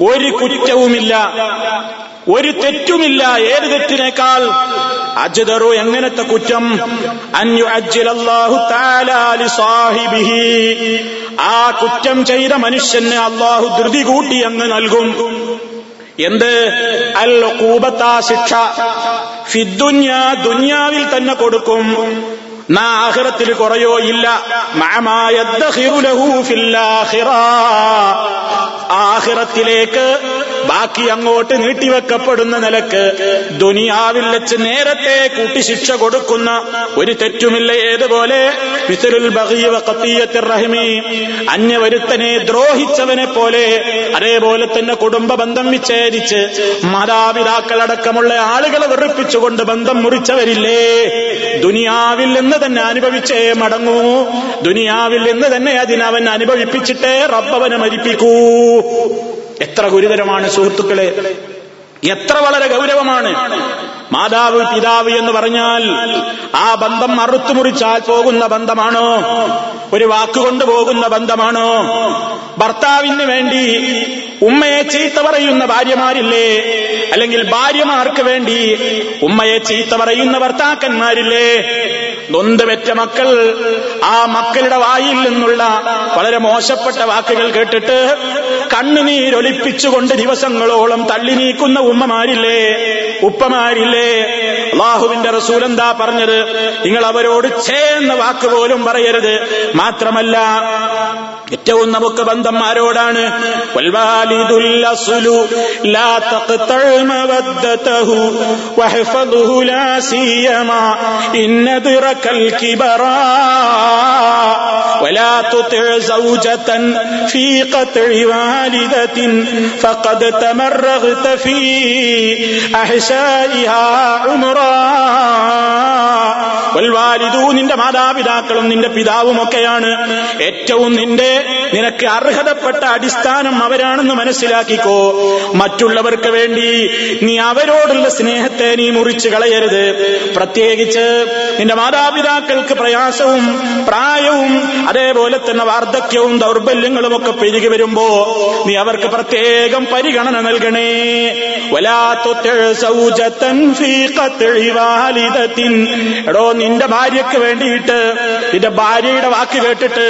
ഒരു കുറ്റവുമില്ല. ഒരു തെറ്റുമില്ല. ഏത് തെറ്റിനേക്കാൾ? അജ്ദറു എങ്ങനത്തെ കുറ്റം? ലിസാഹിബിഹി ആ കുറ്റം ചെയ്ത മനുഷ്യന് അള്ളാഹു ധൃതി കൂട്ടി അങ്ങ് നൽകും. എന്ത്? അൽ കൂബത്താ ശിക്ഷ ഫിദ്ദുന്യ ദുന്യാവിൽ തന്നെ കൊടുക്കും. നാ ആഖിറത്തിൽ കുറയോ ഇല്ല മഅമായദ്ദഖിറു ലഹു ഫിൽ ആഖിറ ആഖിറത്തിലേക്ക് ബാക്കി അങ്ങോട്ട് നീട്ടിവെക്കപ്പെടുന്ന നിലയ്ക്ക് ദുനിയാവിൽ വെച്ച് നേരത്തെ കൂട്ടി ശിക്ഷ കൊടുക്കുന്ന ഒരു തെറ്റുമില്ല ഏതുപോലെ? അന്യവരുത്തനെ ദ്രോഹിച്ചവനെ പോലെ അതേപോലെ തന്നെ കുടുംബ ബന്ധം വിച്ഛേദിച്ച് മാതാപിതാക്കളടക്കമുള്ള ആളുകളെ വെറുപ്പിച്ചുകൊണ്ട് ബന്ധം മുറിച്ചവരില്ലേ? ദുനിയാവിൽ നിന്ന് തന്നെ അനുഭവിച്ചേ മടങ്ങൂ. ദുനിയാവിൽ നിന്ന് തന്നെ അതിനവൻ അനുഭവിപ്പിച്ചിട്ടേ റബ്ബവനെ മരിപ്പിക്കൂ. എത്ര ഗുരുതരമാണ് സുഹൃത്തുക്കളെ? എത്ര വളരെ ഗൗരവമാണ്? മാതാവ് പിതാവ് എന്ന് പറഞ്ഞാൽ ആ ബന്ധം അറുത്തുമുറിച്ചാൽ പോകുന്ന ബന്ധമാണോ? ഒരു വാക്കുകൊണ്ട് പോകുന്ന ബന്ധമാണോ? ഭർത്താവിന് വേണ്ടി ഉമ്മയെ ചീത്ത പറയുന്ന ഭാര്യമാരില്ലേ? അല്ലെങ്കിൽ ഭാര്യമാർക്ക് വേണ്ടി ഉമ്മയെ ചീത്ത പറയുന്ന ഭർത്താക്കന്മാരില്ലേ? നൊന്തുപെറ്റ മക്കൾ ആ മക്കളുടെ വായിൽ നിന്നുള്ള വളരെ മോശപ്പെട്ട വാക്കുകൾ കേട്ടിട്ട് കണ്ണുനീരൊലിപ്പിച്ചുകൊണ്ട് ദിവസങ്ങളോളം തള്ളി നീക്കുന്ന ഉമ്മമാരില്ലേ? ഉപ്പമാരില്ലേ? അള്ളാഹുവിന്റെ റസൂൽ പറഞ്ഞത്? നിങ്ങൾ അവരോട് ചേ എന്ന വാക്ക് പോലും പറയരുത്. മാത്രമല്ല ഏറ്റവും നമുക്ക് ബന്ധം ആരോടാണ് വൽവാലിദുൽ അസ്ലു ലാ തഖ്തൽ മവദ്ദതഹു വഹ്ഫദ്ഹു ലാ സിയമാ ഇന്നദ്റകൽ കിബറാ ولا تطع زوجة في قطع والدة فقد تمرغت في أحشائها عمرا വൽവാലിദു നിന്റെ മാതാപിതാക്കളും നിന്റെ പിതാവും ഒക്കെയാണ് ഏറ്റവും നിന്റെ നിനക്ക് അർഹതപ്പെട്ട അടിസ്ഥാനം അവരാണെന്ന് മനസ്സിലാക്കിക്കോ. മറ്റുള്ളവർക്ക് വേണ്ടി നീ അവരോടുള്ള സ്നേഹത്തെ നീ മുറിച്ചു കളയരുത്. പ്രത്യേകിച്ച് നിന്റെ മാതാപിതാക്കൾക്ക് പ്രയാസവും പ്രായവും അതേപോലെ തന്നെ വാർദ്ധക്യവും ദൗർബല്യങ്ങളും ഒക്കെ പെരുകി വരുമ്പോ നീ അവർക്ക് പ്രത്യേകം പരിഗണന നൽകണേ. എടോ നിന്റെ ഭാര്യയ്ക്ക് വേണ്ടിയിട്ട് നിന്റെ ഭാര്യയുടെ വാക്ക് കേട്ടിട്ട്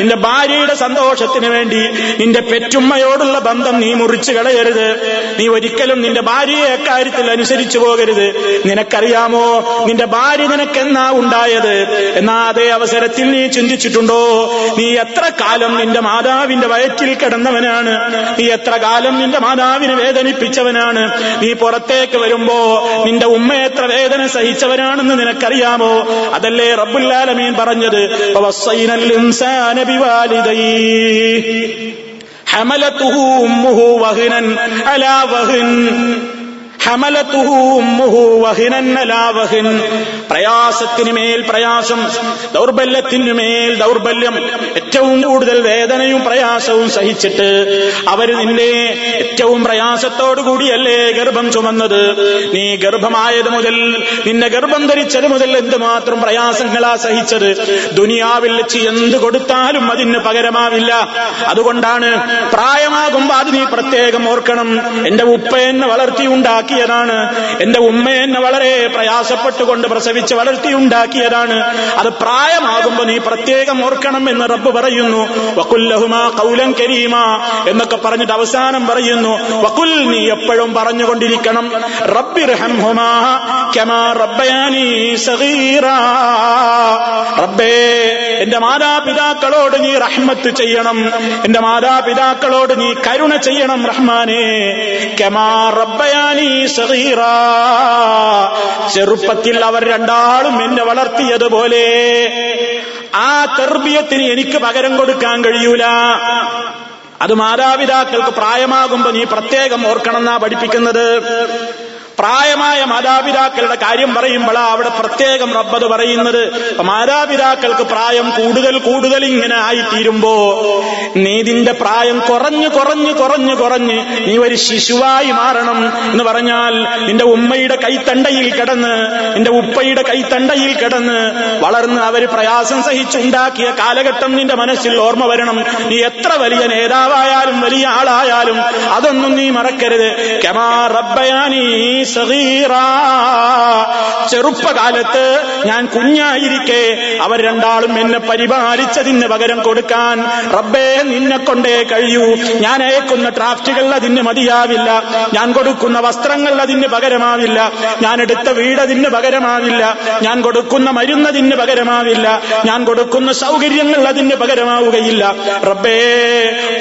നിന്റെ ഭാര്യയുടെ സന്തോഷത്തിന് വേണ്ടി നിന്റെ പെറ്റുമ്മയോടുള്ള ബന്ധം നീ മുറിച്ചു കളയരുത്. നീ ഒരിക്കലും നിന്റെ ഭാര്യയെ അക്കാര്യത്തിൽ അനുസരിച്ചു പോകരുത്. നിനക്കറിയാമോ? നിന്റെ ഭാര്യ നിനക്കെന്നാ ഉണ്ടായത്? എന്നാ അതേ അവസരത്തിൽ നീ ചിന്തിച്ചിട്ടുണ്ടോ? നീ എത്ര കാലം നിന്റെ മാതാവിന്റെ വയറ്റിൽ കിടന്നവനാണ്? നീ എത്ര കാലം നിന്റെ മാതാവിനെ വേദനിപ്പിച്ചവനാണ്? നീ പുറത്തേക്ക് വരുമ്പോ നിന്റെ ഉമ്മ എത്ര വേദന സഹിച്ചവനാണെന്ന് നിനക്കറിയാമോ? അതല്ലേ റബ്ബുല്ലാലമീൻ പറഞ്ഞത്. ووصينا الإنسان بوالديه. حملته أمه وهنا على وهن. പ്രയാസത്തിന് മേൽ പ്രയാസം ദൗർബല്യത്തിനു മേൽ ദൗർബല്യം. ഏറ്റവും കൂടുതൽ വേദനയും പ്രയാസവും സഹിച്ചിട്ട് അവർ നിന്നെ ഏറ്റവും പ്രയാസത്തോടു കൂടിയല്ലേ ഗർഭം ചുമന്നത്? നീ ഗർഭമായത് മുതൽ നിന്നെ ഗർഭം ധരിച്ചത് മുതൽ എന്തുമാത്രം പ്രയാസങ്ങളാ സഹിച്ചത്? ദുനിയാവിൽ വെച്ച് എന്ത് കൊടുത്താലും അതിന് പകരമാവില്ല. അതുകൊണ്ടാണ് പ്രായമാകുമ്പോ അത് നീ പ്രത്യേകം ഓർക്കണം. എന്റെ ഉപ്പ എന്നെ വളർത്തിയുണ്ടാക്കി ഉണ്ടാക്കിയതാണ് എന്റെ ഉമ്മ എന്നെ വളരെ പ്രയാസപ്പെട്ടുകൊണ്ട് പ്രസവിച്ച് വളർത്തിയുണ്ടാക്കിയതാണ്. അത് പ്രായമാകുമ്പോ നീ പ്രത്യേകം ഓർക്കണം എന്ന് റബ്ബ് പറയുന്നു. വക്കുല്ലഹുമാ കൗലം കരീമ എന്നൊക്കെ പറഞ്ഞിട്ട് അവസാനം പറയുന്നു. വക്കുൽ നീ എപ്പോഴും പറഞ്ഞുകൊണ്ടിരിക്കണം. റബ്ബിർഹംഹുമാ കമാ റബ്ബയാനി സഗീറ. റബ്ബേ എന്റെ മാതാപിതാക്കളോട് നീ റഹ്മത്ത് ചെയ്യണം. എന്റെ മാതാപിതാക്കളോട് നീ കരുണ ചെയ്യണം റഹ്മാനെ. കമാ റബ്ബയാനി ചെറുപ്പത്തിൽ അവർ രണ്ടാളും എന്നെ വളർത്തിയതുപോലെ ആ തെർബിയത്തിന് എനിക്ക് പകരം കൊടുക്കാൻ കഴിയൂല. അത് മാതാപിതാക്കൾക്ക് പ്രായമാകുമ്പോ നീ പ്രത്യേകം ഓർക്കണം എന്നാ പഠിപ്പിക്കുന്നത്. പ്രായമായ മാതാപിതാക്കളുടെ കാര്യം പറയുമ്പോഴാ അവിടെ പ്രത്യേകം റബ്ബത് പറയുന്നത്. മാതാപിതാക്കൾക്ക് പ്രായം കൂടുതൽ കൂടുതൽ ഇങ്ങനെ ആയിത്തീരുമ്പോ നീതിന്റെ പ്രായം കുറഞ്ഞു കുറഞ്ഞു കുറഞ്ഞു കുറഞ്ഞ് നീ ഒരു ശിശുവായി മാറണം എന്ന് പറഞ്ഞാൽ നിന്റെ ഉമ്മയുടെ കൈത്തണ്ടയിൽ കിടന്ന് നിന്റെ ഉപ്പയുടെ കൈത്തണ്ടയിൽ കിടന്ന് വളർന്ന് അവർ പ്രയാസം സഹിച്ചുണ്ടാക്കിയ കാലഘട്ടം നിന്റെ മനസ്സിൽ ഓർമ്മ വരണം. നീ എത്ര വലിയ നേതാവായാലും വലിയ ആളായാലും അതൊന്നും നീ മറക്കരുത്. കെമാ റബ്ബയാനി ചെറുപ്പകാലത്ത് ഞാൻ കുഞ്ഞായിരിക്കെ. അവർ രണ്ടാളും എന്നെ പരിപാലിച്ചതിന് പകരം കൊടുക്കാൻ റബ്ബേ നിന്നെ കൊണ്ടേ കഴിയൂ. ഞാൻ അയക്കുന്ന ട്രാഫ്റ്റുകൾ അതിന് മതിയാവില്ല. ഞാൻ കൊടുക്കുന്ന വസ്ത്രങ്ങൾ അതിന് പകരമാവില്ല. ഞാൻ എടുത്ത വീട് അതിന് പകരമാവില്ല. ഞാൻ കൊടുക്കുന്ന മരുന്നതിന് പകരമാവില്ല. ഞാൻ കൊടുക്കുന്ന സൗകര്യങ്ങൾ അതിന് പകരമാവുകയില്ല. റബ്ബേ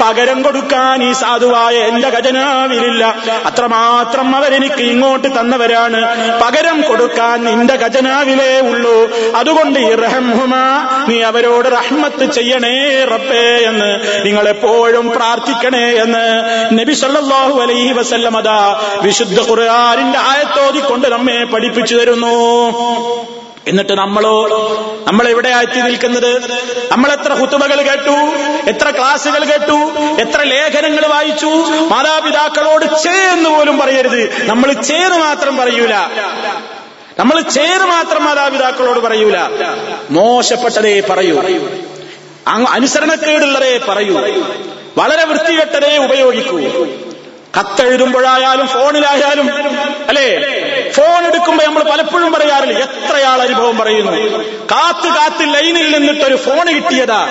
പകരം കൊടുക്കാൻ ഈ സാധുവായ എന്റെ ഖജനാവിലില്ല. അത്രമാത്രം അവരെനിക്ക് ഇങ്ങോട്ട് തന്നവരാണ്. പകരം കൊടുക്കാൻ നിന്റെ ഖജനാവിലേ ഉള്ളൂ. അതുകൊണ്ട് ഈ നീ അവരോട് റഹ്മത്ത് ചെയ്യണേ റബ്ബേ എന്ന് നിങ്ങൾ എപ്പോഴും പ്രാർത്ഥിക്കണേ എന്ന് നബി സല്ലാഹു അലൈഹി വസല്ലം അതാ വിശുദ്ധ ഖുർആനിന്റെ ആയത്തോതിക്കൊണ്ട് നമ്മെ പഠിപ്പിച്ചു തരുന്നു. എന്നിട്ട് നമ്മളോ നമ്മൾ എവിടെ എത്തി നിൽക്കുന്നത്? നമ്മൾ എത്ര ഹുത്തുബകൾ കേട്ടു? എത്ര ക്ലാസുകൾ കേട്ടു? എത്ര ലേഖനങ്ങൾ വായിച്ചു? മാതാപിതാക്കളോട് ചേന്ന് പോലും പറയരുത്. നമ്മൾ ചേന്ന് മാത്രം പറയൂല. നമ്മൾ ചേന്ന് മാത്രം മാതാപിതാക്കളോട് പറയൂല. മോശപ്പെട്ടതേ പറയൂ. അനുസരണക്കേടുള്ളതേ പറയൂ. വളരെ വൃത്തികെട്ടതേ ഉപയോഗിക്കൂ. കത്തെഴുതുമ്പോഴായാലും ഫോണിലായാലും അല്ലേ? ഫോൺ എടുക്കുമ്പോ നമ്മൾ പലപ്പോഴും പറയാറില്ല എത്രയാൾ അനുഭവം പറയുന്നു. കാത്ത് കാത്ത് ലൈനിൽ നിന്നിട്ടൊരു ഫോൺ കിട്ടിയതാ.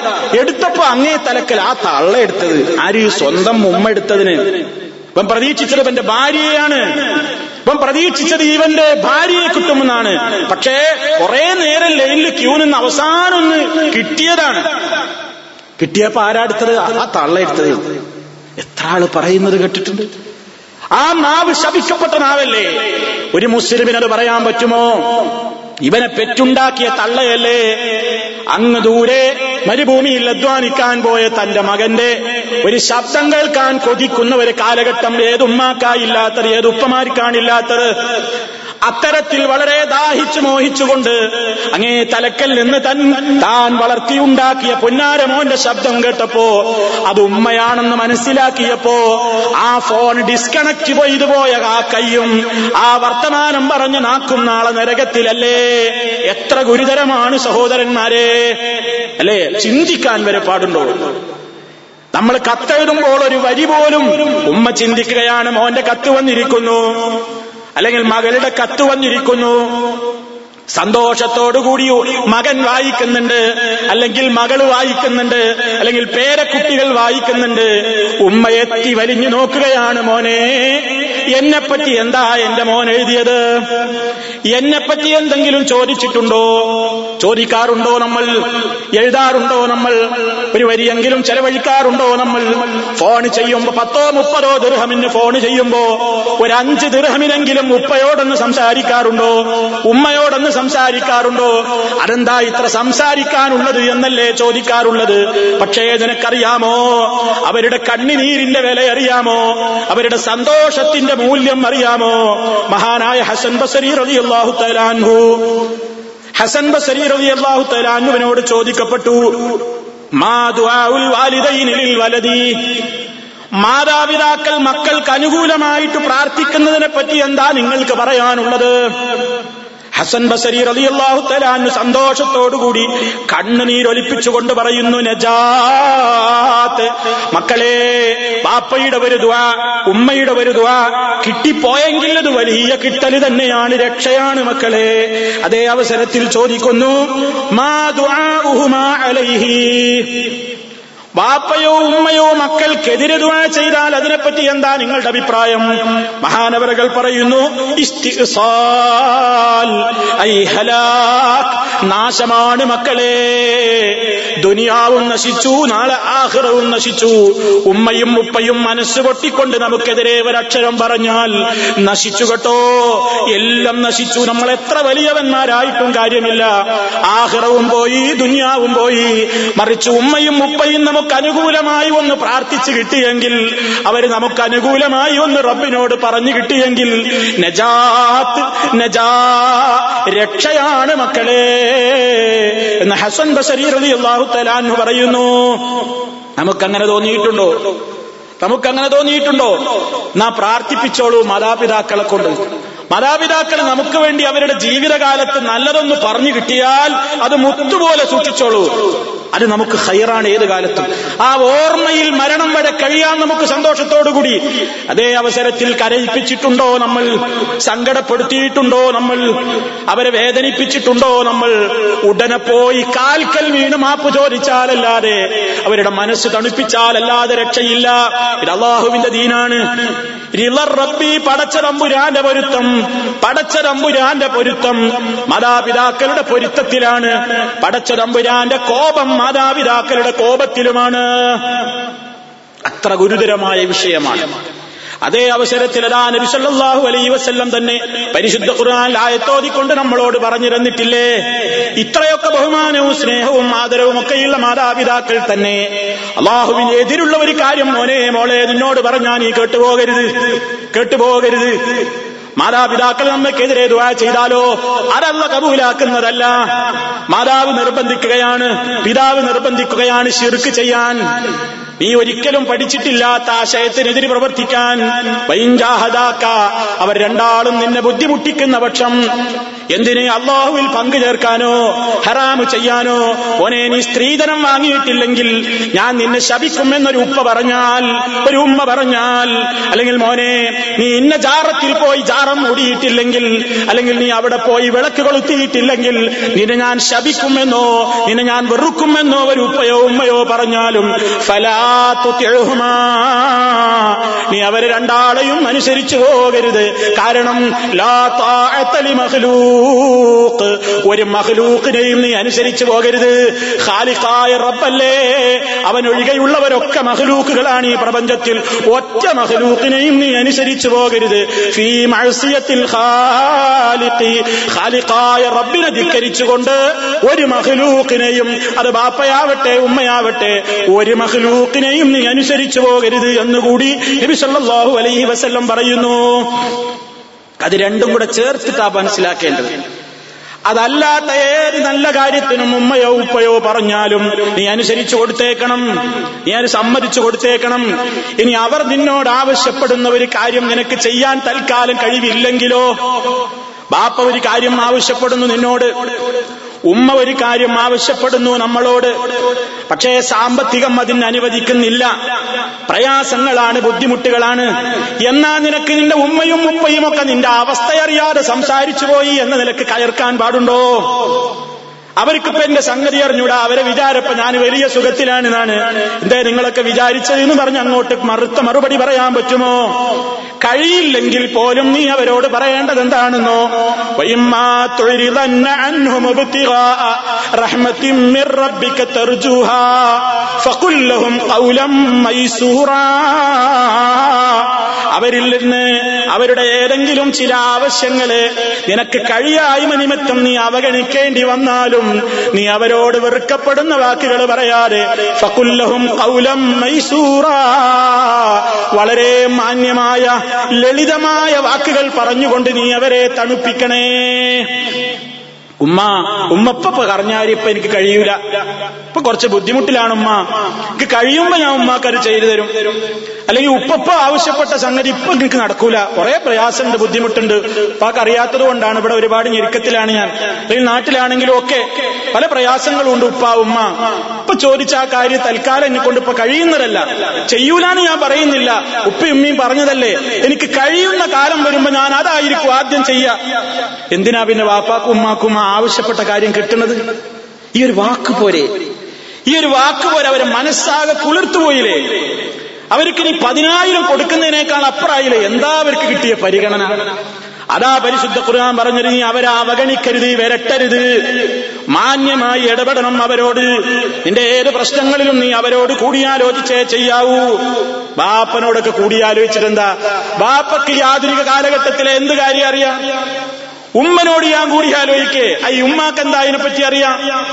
എടുത്തപ്പോ അങ്ങേ തലക്കൽ ആ തള്ള എടുത്തത്. ആര് സ്വന്തം ഉമ്മ എടുത്തതിന്? ഇപ്പം പ്രതീക്ഷിച്ചത് ഇവന്റെ ഭാര്യയാണ് ഇപ്പം പ്രതീക്ഷിച്ചത് ഇവന്റെ ഭാര്യയെ കിട്ടുമെന്നാണ്. പക്ഷേ കുറെ നേരം ലൈനിൽ ക്യൂ നിന്ന് അവസാനം ഒന്ന് കിട്ടിയതാണ്. കിട്ടിയപ്പോ ആരാടുത്തത് ആ തള്ള എടുത്തത്. ആൾ പറയുന്നത് കേട്ടിട്ടുണ്ട്? ആ നാവ് ശപിക്കപ്പെട്ട നാവല്ലേ? ഒരു മുസ്ലിമിനത് പറയാൻ പറ്റുമോ? ഇവനെ പെറ്റുണ്ടാക്കിയ തള്ളയല്ലേ? അങ്ങ് ദൂരെ മരുഭൂമിയിൽ അധ്വാനിക്കാൻ പോയ തന്റെ മകന്റെ ഒരു ശബ്ദം കേൾക്കാൻ കൊതിക്കുന്ന ഒരു കാലഘട്ടം ഏതുമ്മാക്കായില്ലാത്തത് ഏതുപ്പമാർക്കാണില്ലാത്തത് അത്തരത്തിൽ വളരെ ദാഹിച്ചു മോഹിച്ചുകൊണ്ട് അങ്ങേ തലക്കൽ നിന്ന് തൻ താൻ വളർത്തിയുണ്ടാക്കിയ പൊന്നാരമോന്റെ ശബ്ദം കേട്ടപ്പോ അത് ഉമ്മയാണെന്ന് മനസ്സിലാക്കിയപ്പോ ആ ഫോൺ ഡിസ്കണക്ട് ചെയ്തു പോയ ആ കൈയും ആ വർത്തമാനം പറഞ്ഞു നാക്കും നാളെ നരകത്തിലല്ലേ? എത്ര ഗുരുതരമാണ് സഹോദരന്മാരെ. അല്ലേ? ചിന്തിക്കാൻ വരെ പാടുണ്ടോ? നമ്മൾ കത്തെഴുതുമ്പോൾ ഒരു വരി പോലും ഉമ്മ ചിന്തിക്കുകയാണ് മോന്റെ കത്ത് വന്നിരിക്കുന്നു. അല്ലെങ്കിൽ മകളുടെ കത്ത് വന്നിരിക്കുന്നു. സന്തോഷത്തോടുകൂടി മകൻ വായിക്കുന്നുണ്ട് അല്ലെങ്കിൽ മകൾ വായിക്കുന്നുണ്ട് അല്ലെങ്കിൽ പേരക്കുട്ടികൾ വായിക്കുന്നുണ്ട്. ഉമ്മയെത്തി വലിഞ്ഞു നോക്കുകയാണ് മോനെ. എന്നെപ്പറ്റി എന്താ എന്റെ മോൻ എഴുതിയത്? എന്നെപ്പറ്റി എന്തെങ്കിലും ചോദിച്ചിട്ടുണ്ടോ? ചോദിക്കാറുണ്ടോ നമ്മൾ? എഴുതാറുണ്ടോ നമ്മൾ? ഒരു വരിയെങ്കിലും ചെലവഴിക്കാറുണ്ടോ നമ്മൾ? ഫോൺ ചെയ്യുമ്പോ പത്തോ മുപ്പതോ ദൃഹമിന് ഫോൺ ചെയ്യുമ്പോ ഒരു അഞ്ച് ദൃഹമിനെങ്കിലും ഉപ്പയോടൊന്ന് സംസാരിക്കാറുണ്ടോ? ഉമ്മയോടൊന്ന് സംസാരിക്കാറുണ്ടോ? അതെന്താ ഇത്ര സംസാരിക്കാനുള്ളത് എന്നല്ലേ ചോദിക്കാറുള്ളത്? പക്ഷേ നിനക്കറിയാമോ? അവരുടെ കണ്ണിനീരിന്റെ വില അറിയാമോ? അവരുടെ സന്തോഷത്തിന്റെ മൂല്യം അറിയാമോ? മഹാനായ ഹസൻ ബസരി റളിയല്ലാഹു തലാൻഹു ഹസൻ ബസരി റളിയല്ലാഹു തലാൻഹുവിനോട് ചോദിക്കപ്പെട്ടു വലദി? മാതാപിതാക്കൾ മക്കൾക്ക് അനുകൂലമായിട്ട് പ്രാർത്ഥിക്കുന്നതിനെ പറ്റി എന്താ നിങ്ങൾക്ക് പറയാനുള്ളത്? ഹസൻ ബസരി റളിയല്ലാഹു തലാന്ന് സന്തോഷത്തോടുകൂടി കണ്ണുനീരൊലിപ്പിച്ചുകൊണ്ട് പറയുന്നു നജാത്ത്. മക്കളെ പാപ്പയുടെ ഒരു ദുആ ഉമ്മയുടെ ഒരു ദ്വാ കിട്ടിപ്പോയെങ്കിൽ അത് വലിയ കിട്ടൽ തന്നെയാണ് രക്ഷയാണ് മക്കളെ. അതേ അവസരത്തിൽ ചോദിക്കുന്നു മാ ദുആഉഹുമാ അലൈഹി? ബാപ്പയോ ഉമ്മയോ മക്കൾക്കെതിരെ ദുവാ ചെയ്താൽ അതിനെപ്പറ്റി എന്താ നിങ്ങളുടെ അഭിപ്രായം? മഹാനവരകൾ പറയുന്നു നാശമാണ് മക്കളെ. ദുനിയാവും നശിച്ചു നാളെ ആഹ്റവും നശിച്ചു. ഉമ്മയും ഉപ്പയും മനസ്സ് പൊട്ടിക്കൊണ്ട് നമുക്കെതിരെ ഒരക്ഷരം പറഞ്ഞാൽ നശിച്ചു കേട്ടോ. എല്ലാം നശിച്ചു. നമ്മൾ എത്ര വലിയവന്മാരായിട്ടും കാര്യമില്ല. ആഹ്റവും പോയി ദുനിയാവും പോയി. മറിച്ച് ഉമ്മയും ഉപ്പയും നമുക്ക് അനുകൂലമായി ഒന്ന് പ്രാർത്ഥിച്ചു കിട്ടിയെങ്കിൽ അവർ നമുക്ക് അനുകൂലമായി ഒന്ന് റബ്ബിനോട് പറഞ്ഞു കിട്ടിയെങ്കിൽ നജാത്ത് നജാ രക്ഷയാണ് മക്കളെ. എന്ന് ഹസൻ ബസരി റലി അള്ളാഹു തലാൻ പറയുന്നു. നമുക്കങ്ങനെ തോന്നിയിട്ടുണ്ടോ? നമുക്കങ്ങനെ തോന്നിയിട്ടുണ്ടോ? നാ പ്രാർത്ഥിപ്പിച്ചോളൂ മാതാപിതാക്കളെ കൊണ്ട്. മാതാപിതാക്കൾ നമുക്ക് വേണ്ടി അവരുടെ ജീവിതകാലത്ത് നല്ലതൊന്ന് പറഞ്ഞു കിട്ടിയാൽ അത് മുത്തുപോലെ സൂക്ഷിച്ചോളൂ. അത് നമുക്ക് ഹൈറാണ് ഏത് കാലത്തും. ആ ഓർമ്മയിൽ മരണം വരെ കഴിയാൻ നമുക്ക് സന്തോഷത്തോടുകൂടി. അതേ അവസരത്തിൽ കരയിപ്പിച്ചിട്ടുണ്ടോ നമ്മൾ? സങ്കടപ്പെടുത്തിയിട്ടുണ്ടോ നമ്മൾ? അവരെ വേദനിപ്പിച്ചിട്ടുണ്ടോ നമ്മൾ? ഉടനെ പോയി കാൽക്കൽ വീണ് മാപ്പ് ചോദിച്ചാലല്ലാതെ അവരുടെ മനസ്സ് തണുപ്പിച്ചാലല്ലാതെ രക്ഷയില്ല. ഇത് അള്ളാഹുവിന്റെ ദീനാണ്. റബ്ബി പടച്ച തമ്പുരാന്റെ പൊരുത്തം പടച്ച തമ്പുരാന്റെ പൊരുത്തം മാതാപിതാക്കളുടെ പൊരുത്തത്തിലാണ്. പടച്ച തമ്പുരാന്റെ കോപം മാതാപിതാക്കളുടെ കോപത്തിലുമാണ്. അത്ര ഗുരുതരമായ വിഷയമാണ്. അതേ അവസരത്തിൽ അതാ നബി സല്ലല്ലാഹു അലൈഹി വസല്ലം തന്നെ പരിശുദ്ധ ഖുർആൻ ആയത്തോതിക്കൊണ്ട് നമ്മളോട് പറഞ്ഞു തന്നിട്ടില്ലേ? ഇത്രയൊക്കെ ബഹുമാനവും സ്നേഹവും ആദരവും ഒക്കെയുള്ള മാതാപിതാക്കൾ തന്നെ. അള്ളാഹുവിന് എതിരുള്ള ഒരു കാര്യം മോനെ മോളെ നിന്നോട് പറഞ്ഞാൽ നീ കേട്ടുപോകരുത് കേട്ടുപോകരുത്. മാതാപിതാക്കൾ നമ്മക്കെതിരെ ദുവാ ചെയ്താലോ? അതല്ല കബൂലാക്കുന്നതല്ല. മാതാവ് നിർബന്ധിക്കുകയാണ് പിതാവ് നിർബന്ധിക്കുകയാണ് ശിർക്ക് ചെയ്യാൻ. നീ ഒരിക്കലും പഠിച്ചിട്ടില്ലാത്ത ആശയത്തിനെതിരെ പ്രവർത്തിക്കാൻ വൈഞ്ചാഹദാക്ക അവർ രണ്ടാളും നിന്നെ ബുദ്ധിമുട്ടിക്കുന്ന പക്ഷം എന്തിന് അള്ളാഹുവിൽ പങ്കു ചേർക്കാനോ ഹറാമ് ചെയ്യാനോ? ഓനെ നീ സ്ത്രീധനം വാങ്ങിയിട്ടില്ലെങ്കിൽ ഞാൻ നിന്നെ ശപിക്കുമെന്നൊരു ഉപ്പ പറഞ്ഞാൽ ഒരു ഉമ്മ പറഞ്ഞാൽ അല്ലെങ്കിൽ മോനെ നീ ഇന്ന ജാറത്തിൽ പോയി ജാറം മൂടിയിട്ടില്ലെങ്കിൽ അല്ലെങ്കിൽ നീ അവിടെ പോയി വിളക്ക് കൊളുത്തിയിട്ടില്ലെങ്കിൽ നിന്നെ ഞാൻ ശപിക്കുമെന്നോ നിന്നെ ഞാൻ വെറുക്കുമെന്നോ ഒരു ഉപ്പയോ ഉമ്മയോ പറഞ്ഞാലും ഫലാ തുതിഉഹുമാ. നീ അവരെ രണ്ടാളെയും അനുസരിച്ചു പോകരുത്. കാരണം ഒരു മഹലൂക്കിനെയും നീ അനുസരിച്ചു പോകരുത്. ഖാലിഖായ റബ്ബല്ലേ. അവൻ ഒഴികെയുള്ളവരൊക്കെ മഖ്ലൂക്കുകളാണ് ഈ പ്രപഞ്ചത്തിൽ. ഒറ്റ മഹലൂക്കിനെയും നീ അനുസരിച്ചു പോകരുത്. ഫീ മഴസിയത്തിൽ ഖാലിഖി. ഖാലിഖായ റബ്ബിനെ ധിക്കരിച്ചുകൊണ്ട് ഒരു മഹലൂക്കിനെയും അത് ബാപ്പയാവട്ടെ ഉമ്മയാവട്ടെ ഒരു മഹലൂക്കിനെയും നീ അനുസരിച്ചു പോകരുത് എന്നുകൂടി നബി സല്ലല്ലാഹു അലൈഹി വസല്ലം പറയുന്നു. അത് രണ്ടും കൂടെ ചേർത്തിട്ടാ മനസ്സിലാക്കേണ്ടത്. അതല്ലാത്ത ഏത് നല്ല കാര്യത്തിനും ഉമ്മയോ ഉപ്പയോ പറഞ്ഞാലും നീ അനുസരിച്ചു കൊടുത്തേക്കണം. നീ അത് സമ്മതിച്ചു കൊടുത്തേക്കണം. ഇനി അവർ നിന്നോട് ആവശ്യപ്പെടുന്ന ഒരു കാര്യം നിനക്ക് ചെയ്യാൻ തൽക്കാലം കഴിവില്ലെങ്കിലോ? ബാപ്പ ഒരു കാര്യം ആവശ്യപ്പെടുന്നു നിന്നോട്. ഉമ്മ ഒരു കാര്യം ആവശ്യപ്പെടുന്നു നമ്മളോട്. പക്ഷേ സാമ്പത്തികം അതിന് അനുവദിക്കുന്നില്ല. പ്രയാസങ്ങളാണ് ബുദ്ധിമുട്ടുകളാണ്. എന്നാ നിനക്ക് നിന്റെ ഉമ്മയും ഉപ്പയും ഒക്കെ നിന്റെ അവസ്ഥയറിയാതെ സംസാരിച്ചു പോയി എന്ന നിലയ്ക്ക് കയർക്കാൻ പാടുണ്ടോ? അവർക്കിപ്പോ എന്റെ സംഗതി അറിഞ്ഞൂടാ. അവരെ വിചാരപ്പോ ഞാൻ വലിയ സുഖത്തിലാണ് ഞാൻ എന്തേ നിങ്ങളൊക്കെ വിചാരിച്ചതെന്ന് പറഞ്ഞ് അങ്ങോട്ട് മറുത്ത മറുപടി പറയാൻ പറ്റുമോ? കഴിയില്ലെങ്കിൽ പോലും നീ അവരോട് പറയേണ്ടത് എന്താണെന്നോ അവരിൽ നിന്ന് അവരുടെ ഏതെങ്കിലും ചില ആവശ്യങ്ങളെ നിനക്ക് കഴിയായ്മ നിമിത്തം നീ അവഗണിക്കേണ്ടി വന്നാലും നീ അവരോട് വെറുക്കപ്പെടുന്ന വാക്കുകൾ പറയാതെ ഫക്കുല്ലഹും കൗലം മൈസൂറ. വളരെ മാന്യമായ ലളിതമായ വാക്കുകൾ പറഞ്ഞുകൊണ്ട് നീ അവരെ തണുപ്പിക്കണേ. ഉമ്മ ഉമ്മപ്പ പറഞ്ഞാൽ ഇപ്പൊ എനിക്ക് കഴിയൂല. ഇപ്പൊ കുറച്ച് ബുദ്ധിമുട്ടിലാണ് ഉമ്മ. എനിക്ക് കഴിയുമ്പോ ഞാൻ ഉമ്മാക്കത് ചെയ്തു തരും. അല്ലെങ്കിൽ ഉപ്പപ്പ ആവശ്യപ്പെട്ട സംഗതി ഇപ്പൊ എനിക്ക് നടക്കൂല. കുറെ പ്രയാസമുണ്ട് ബുദ്ധിമുട്ടുണ്ട്. പാക്ക് അറിയാത്തത് കൊണ്ടാണ് ഇവിടെ ഒരുപാട് ഞെരുക്കത്തിലാണ് ഞാൻ. അല്ലെങ്കിൽ നാട്ടിലാണെങ്കിലും ഒക്കെ പല പ്രയാസങ്ങളും ഉണ്ട് ഉപ്പ ഉമ്മ. ചോദിച്ച ആ കാര്യം തൽക്കാലം എന്നെ കൊണ്ട് ഇപ്പൊ കഴിയുന്നതല്ല. ചെയ്യൂലാന്ന് ഞാൻ പറയുന്നില്ല. ഉപ്പയും ഉമ്മയും പറഞ്ഞതല്ലേ? എനിക്ക് കഴിയുന്ന കാലം വരുമ്പോ ഞാൻ അതായിരിക്കും ആദ്യം ചെയ്യ. എന്തിനാ പിന്നെ വാപ്പാക്കും ഉമ്മാക്കും ആവശ്യപ്പെട്ട കാര്യം കിട്ടുന്നത്? ഈ ഒരു വാക്ക് പോരെ. ഈ ഒരു വാക്ക് പോലെ അവരെ മനസ്സാകെ കുളിർത്തുപോയില്ലേ അവർക്ക് ഇനി പതിനായിരം കൊടുക്കുന്നതിനേക്കാൾ അപ്പുറായില്ലേ? എന്താ അവർക്ക് കിട്ടിയ പരിഗണന? അതാ പരിശുദ്ധ ഖുർആൻ പറഞ്ഞത് നീ അവരെ അവഗണിക്കരുത് വരട്ടരുത്. മാന്യമായി ഇടപെടണം അവരോട്. നിന്റെ ഏത് പ്രശ്നങ്ങളിലും നീ അവരോട് കൂടിയാലോചിച്ചേ ചെയ്യാവൂ. ബാപ്പനോടൊക്കെ കൂടിയാലോചിച്ചിട്ടെന്താ? ബാപ്പക്ക് ഈ ആധുനിക കാലഘട്ടത്തിലെ എന്ത് കാര്യം അറിയാം? ഉമ്മനോട് ഞാൻ കൂടിയാലോചിക്കേ. ഈ ഉമ്മാക്ക് എന്താ അതിനെപ്പറ്റി അറിയാം?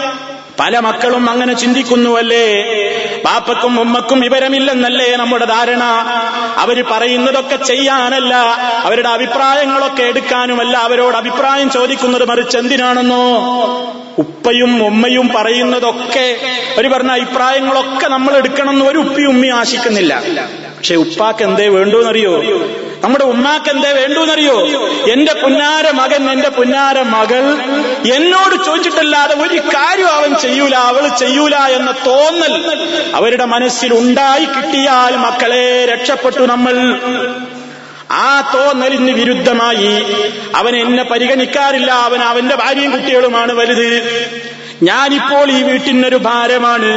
പല മക്കളും അങ്ങനെ ചിന്തിക്കുന്നുവല്ലേ? പാപ്പക്കും ഉമ്മക്കും വിവരമില്ലെന്നല്ലേ നമ്മുടെ ധാരണ? അവർ പറയുന്നതൊക്കെ ചെയ്യാനല്ല അവരുടെ അഭിപ്രായങ്ങളൊക്കെ എടുക്കാനുമല്ല അവരോട് അഭിപ്രായം ചോദിക്കുന്നത് മറിച്ച് എന്തിനാണെന്നോ? ഉപ്പയും ഉമ്മയും പറയുന്നതൊക്കെ ഒരു പറഞ്ഞ അഭിപ്രായങ്ങളൊക്കെ നമ്മൾ എടുക്കണം എന്ന് ഒരു ഉപ്പയും ഉമ്മയും ആശിക്കുന്നില്ല. പക്ഷെ ഉപ്പാക്ക് എന്തേ വേണ്ടൂന്നറിയോ? നമ്മുടെ ഉമ്മാക്ക് എന്തേ വേണ്ടൂന്നറിയോ? എന്റെ പുന്നാര മകൻ എന്റെ പുന്നാര മകൾ എന്നോട് ചോദിച്ചിട്ടല്ലാതെ ഒരു കാര്യം അവൻ ചെയ്യൂല അവൾ ചെയ്യൂല എന്ന തോന്നൽ അവരുടെ മനസ്സിൽ ഉണ്ടായി കിട്ടിയാൽ മക്കളെ രക്ഷപ്പെട്ടു നമ്മൾ. ആ തോന്നലിന് വിരുദ്ധമായി അവൻ എന്നെ പരിഗണിക്കാറില്ല അവൻ അവന്റെ ഭാര്യയും കുട്ടികളുമാണ് വലുത്. ഞാനിപ്പോൾ ഈ വീട്ടിനൊരു ഭാരമാണ്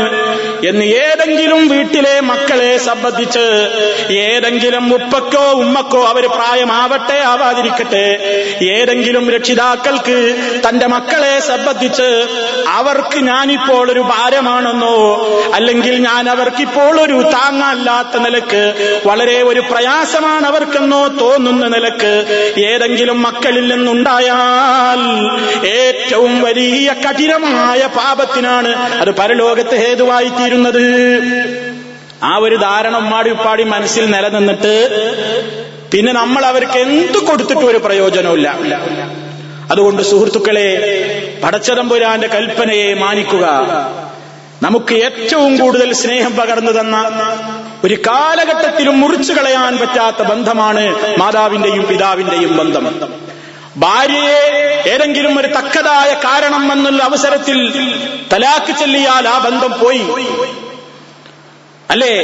എന്ന് ഏതെങ്കിലും വീട്ടിലെ മക്കളെ സംബന്ധിച്ച് ഏതെങ്കിലും ഉപ്പക്കോ ഉമ്മക്കോ അവർ പ്രായമാവട്ടെ ആവാതിരിക്കട്ടെ ഏതെങ്കിലും രക്ഷിതാക്കൾക്ക് തന്റെ മക്കളെ സംബന്ധിച്ച് അവർക്ക് ഞാനിപ്പോൾ ഒരു ഭാരമാണെന്നോ അല്ലെങ്കിൽ ഞാൻ അവർക്കിപ്പോൾ ഒരു താങ്ങല്ലാത്ത നിലയ്ക്ക് വളരെ ഒരു പ്രയാസമാണ് അവർക്കെന്നോ തോന്നുന്ന നിലയ്ക്ക് ഏതെങ്കിലും മക്കളിൽ നിന്നുണ്ടായാൽ ഏറ്റവും വലിയ കഠിനമായ പാപത്തിനാണ് അത് പരലോകത്ത് ഹേതുവായി തീരുന്നത്. ആ ഒരു ധാരണ ഉമ്മാടിപ്പാടി മനസ്സിൽ നിലനിന്നിട്ട് പിന്നെ നമ്മൾ അവർക്ക് എന്ത് കൊടുത്തിട്ടും ഒരു പ്രയോജനമില്ല അതുകൊണ്ട് സുഹൃത്തുക്കളെ പടച്ചതമ്പുരാന്റെ കൽപ്പനയെ മാനിക്കുക. നമുക്ക് ഏറ്റവും കൂടുതൽ സ്നേഹം പകർന്നു തന്ന ഒരു കാലഘട്ടത്തിലും മുറിച്ചു കളയാൻ പറ്റാത്ത ബന്ധമാണ് മാതാവിന്റെയും പിതാവിന്റെയും ബന്ധം. ഭാര്യയെ ഏതെങ്കിലും ഒരു തക്കതായ കാരണം എന്നുള്ള അവസരത്തിൽ തലാക്ക് ചെല്ലിയാൽ ആ ബന്ധം പോയി. അല്ലേ?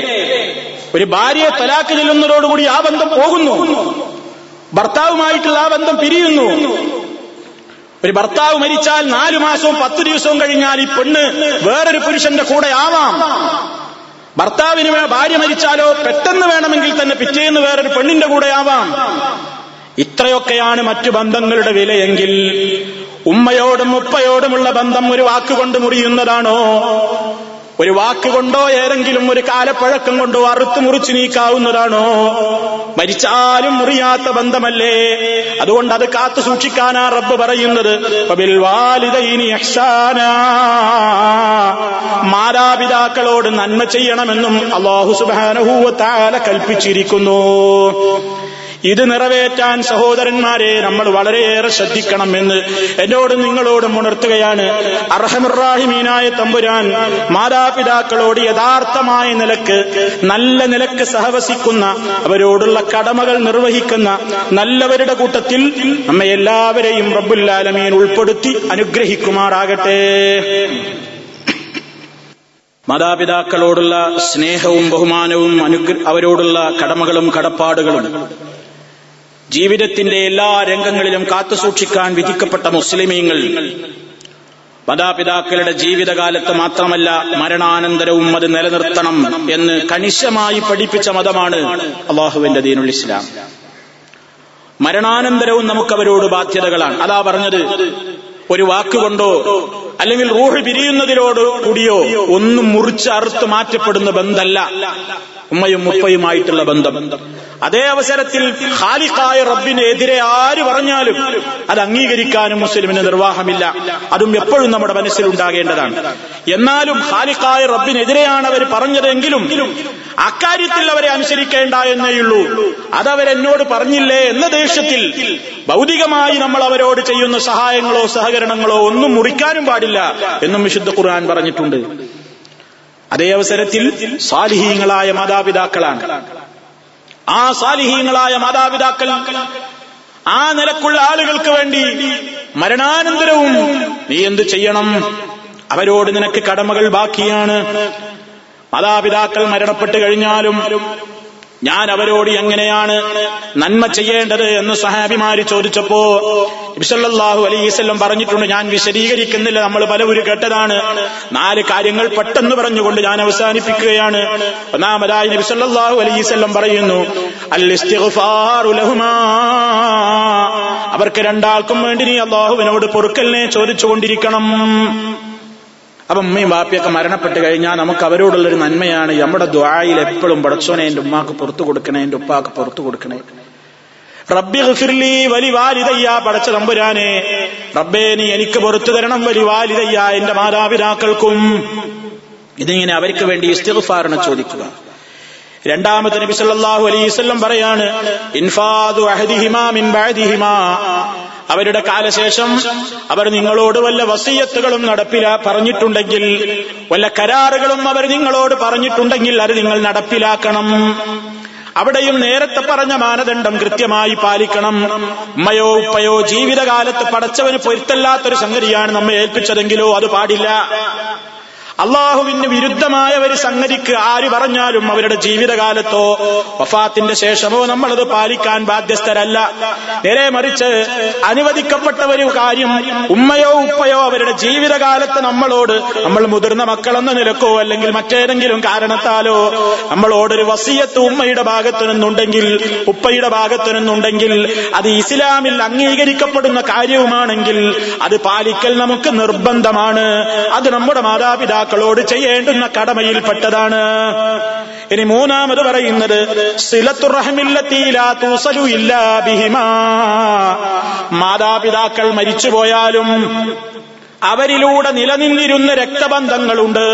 ഒരു ഭാര്യയെ തലാക്ക് ചെല്ലുന്നതോടുകൂടി ആ ബന്ധം പോകുന്നു. ഭർത്താവുമായിട്ടുള്ള ആ ബന്ധം പിരിയുന്നു. ഒരു ഭർത്താവ് മരിച്ചാൽ നാലു മാസവും പത്ത് ദിവസവും കഴിഞ്ഞാൽ ഈ പെണ്ണ് വേറൊരു പുരുഷന്റെ കൂടെ ആവാം. ഭർത്താവിന് ഭാര്യ മരിച്ചാലോ പെട്ടെന്ന് വേണമെങ്കിൽ തന്നെ പിറ്റേന്ന് വേറൊരു പെണ്ണിന്റെ കൂടെ ആവാം. ഇത്രയൊക്കെയാണ് മറ്റു ബന്ധങ്ങളുടെ വിലയെങ്കിൽ ഉമ്മയോടും ഉപ്പയോടുമുള്ള ബന്ധം ഒരു വാക്കുകൊണ്ട് മുറിയുന്നതാണോ? ഒരു വാക്കുകൊണ്ടോ ഏതെങ്കിലും ഒരു കാലപ്പഴക്കം കൊണ്ടോ അറുത്തു മുറിച്ചു നീക്കാവുന്നതാണോ? മരിച്ചാലും മുറിയാത്ത ബന്ധമല്ലേ? അതുകൊണ്ട് അത് കാത്തു സൂക്ഷിക്കാനാ റബ്ബ് പറയുന്നത്. മാതാപിതാക്കളോട് നന്മ ചെയ്യണമെന്നും അള്ളാഹു സുബാനഹൂവ താല കൽപ്പിച്ചിരിക്കുന്നു. ഇത് നിറവേറ്റാൻ സഹോദരന്മാരെ നമ്മൾ വളരെയേറെ ശ്രദ്ധിക്കണം എന്ന് എന്നോട് നിങ്ങളോടും ഉണർത്തുകയാണ്. അർഹമുറാഹിമീനായ തമ്പുരാൻ മാതാപിതാക്കളോട് യഥാർത്ഥമായ നിലയ്ക്ക് നല്ല നിലയ്ക്ക് സഹവസിക്കുന്ന അവരോടുള്ള കടമകൾ നിർവഹിക്കുന്ന നല്ലവരുടെ കൂട്ടത്തിൽ നമ്മെ എല്ലാവരെയും റബ്ബുല്ലാലമീൻ ഉൾപ്പെടുത്തി അനുഗ്രഹിക്കുമാറാകട്ടെ. മാതാപിതാക്കളോടുള്ള സ്നേഹവും ബഹുമാനവും അവരോടുള്ള കടമകളും കടപ്പാടുകളും ജീവിതത്തിന്റെ എല്ലാ രംഗങ്ങളിലും കാത്തുസൂക്ഷിക്കാൻ വിധിക്കപ്പെട്ട മുസ്ലിമീങ്ങൾ. മാതാപിതാക്കളുടെ ജീവിതകാലത്ത് മാത്രമല്ല മരണാനന്തരവും അത് നിലനിർത്തണം എന്ന് കണിശമായി പഠിപ്പിച്ച മതമാണ് അള്ളാഹുവിന്റെ ദീനുൽ ഇസ്ലാം. മരണാനന്തരവും നമുക്കവരോട് ബാധ്യതകളാണ്. അതാ പറഞ്ഞത് ഒരു വാക്കുകൊണ്ടോ അല്ലെങ്കിൽ റൂഹ് പിരിയുന്നതിലോട് കൂടിയോ ഒന്നും മുറിച്ച് അറുത്ത് മാറ്റപ്പെടുന്ന ബന്ധമല്ല ഉമ്മയും ഉപ്പയുമായിട്ടുള്ള ബന്ധം. അതേ അവസരത്തിൽ ഖാലിഖായ റബ്ബിനെതിരെ ആര് പറഞ്ഞാലും അത് അംഗീകരിക്കാനും മുസ്ലിമിന് നിർവാഹമില്ല. അതും എപ്പോഴും നമ്മുടെ മനസ്സിൽ ഉണ്ടാകേണ്ടതാണ്. എന്നാലും ഖാലിഖായ റബ്ബിനെതിരെയാണ് അവർ പറഞ്ഞതെങ്കിലും അക്കാര്യത്തിൽ അവരെ അനുസരിക്കേണ്ട എന്നേയുള്ളൂ അതവരെന്നോട് പറഞ്ഞില്ലേ എന്ന ദേഷ്യത്തിൽ ഭൗതികമായി നമ്മൾ അവരോട് ചെയ്യുന്ന സഹായങ്ങളോ സഹകരണങ്ങളോ ഒന്നും മുറിക്കാനും പാടില്ല എന്നും വിശുദ്ധ ഖുർആൻ പറഞ്ഞിട്ടുണ്ട്. അതേ അവസരത്തിൽ സാലിഹീങ്ങളായ മാതാപിതാക്കളാണ്. ആ സാലിഹീങ്ങളായ മാതാപിതാക്കൾ ആ നിലക്കുള്ള ആളുകൾക്ക് വേണ്ടി മരണാനന്തരവും നീ എന്തു ചെയ്യണം? അവരോട് നിനക്ക് കടമകൾ ബാക്കിയാണ്. മാതാപിതാക്കൾ മരണപ്പെട്ടു കഴിഞ്ഞാലും ഞാൻ അവരോട് എങ്ങനെയാണ് നന്മ ചെയ്യേണ്ടത് എന്ന് സഹാബിമാര് ചോദിച്ചപ്പോ ഇബ്സല്ലാഹു അലൈവല്ലം പറഞ്ഞിട്ടുണ്ട് ഞാൻ വിശദീകരിക്കുന്നില്ല നമ്മൾ പലവരും കേട്ടതാണ്. നാല് കാര്യങ്ങൾ പെട്ടെന്ന് പറഞ്ഞുകൊണ്ട് ഞാൻ അവസാനിപ്പിക്കുകയാണ്. ഒന്നാമതായി നബി സല്ലല്ലാഹു അലൈഹി പറയുന്നു അവർക്ക് രണ്ടാൾക്കും വേണ്ടി നീ അള്ളാഹുവിനോട് പൊറുക്കലിനെ ചോദിച്ചുകൊണ്ടിരിക്കണം. അപ്പൊ ഉമ്മയും ബാപ്പിയൊക്കെ മരണപ്പെട്ട് കഴിഞ്ഞാൽ നമുക്ക് അവരോടുള്ളൊരു നന്മയാണ്. നമ്മുടെ ദ്വായിൽ എപ്പോഴും പടച്ചോനെ എന്റെ ഉമ്മാക്ക് പുറത്തു കൊടുക്കണേ എന്റെ ഉപ്പാക്ക് പുറത്തു കൊടുക്കണേ. റബ്ബി ഗഫിർലി വലി വാലിതയ്യ പടച്ച തമ്പുരാനെ. റബ്ബേ നീ എനിക്ക് പുറത്തു തരണം വലി വാലിതയ്യ എന്റെ മാതാപിതാക്കൾക്കും. ഇതിങ്ങനെ അവർക്ക് വേണ്ടി ഇസ്തിഗ്ഫാറിനെ ചോദിക്കുക. രണ്ടാമത്തെ നബി സല്ലല്ലാഹു അലൈഹി വസല്ലം പറയാണ് ഇൻഫാദു അഹദിഹിമാ മിൻ ബഅദിഹിമാ. അവരുടെ കാലശേഷം അവർ നിങ്ങളോട് വല്ല വസീയത്തുകളും നടപ്പില പറഞ്ഞിട്ടുണ്ടെങ്കിൽ വല്ല കരാറുകളും അവർ നിങ്ങളോട് പറഞ്ഞിട്ടുണ്ടെങ്കിൽ അത് നിങ്ങൾ നടപ്പിലാക്കണം. അവിടെയും നേരത്തെ പറഞ്ഞ മാനദണ്ഡം കൃത്യമായി പാലിക്കണം. ഉമ്മയോ ഉപ്പയോ ജീവിതകാലത്ത് പടച്ചവന് പൊരുത്തല്ലാത്തൊരു സംഗതിയാണ് നമ്മെ ഏൽപ്പിച്ചതെങ്കിലോ അത് പാടില്ല. അള്ളാഹുവിന് വിരുദ്ധമായ ഒരു സംഗതിക്ക് ആര് പറഞ്ഞാലും അവരുടെ ജീവിതകാലത്തോ വഫാത്തിന്റെ ശേഷമോ നമ്മളത് പാലിക്കാൻ ബാധ്യസ്ഥരല്ല. നേരെ മറിച്ച് അനുവദിക്കപ്പെട്ട ഒരു കാര്യം ഉമ്മയോ ഉപ്പയോ അവരുടെ ജീവിതകാലത്ത് നമ്മളോട് നമ്മൾ മുതിർന്ന മക്കളെന്ന നിലക്കോ അല്ലെങ്കിൽ മറ്റേതെങ്കിലും കാരണത്താലോ നമ്മളോടൊരു വസീയത്ത് ഉമ്മയുടെ ഭാഗത്തു നിന്നുണ്ടെങ്കിൽ ഉപ്പയുടെ ഭാഗത്തു നിന്നുണ്ടെങ്കിൽ അത് ഇസ്ലാമിൽ അംഗീകരിക്കപ്പെടുന്ന കാര്യവുമാണെങ്കിൽ അത് പാലിക്കൽ നമുക്ക് നിർബന്ധമാണ്. അത് നമ്മുടെ മാതാപിതാക്കൾ മക്കളോട് ചെയ്യേണ്ടുന്ന കടമയിൽപ്പെട്ടതാണ്. ഇനി മൂന്നാമത് പറയുന്നത് മാതാപിതാക്കൾ മരിച്ചുപോയാലും അവരിലൂടെ നിലനിന്നിരുന്ന രക്തബന്ധങ്ങളുണ്ട്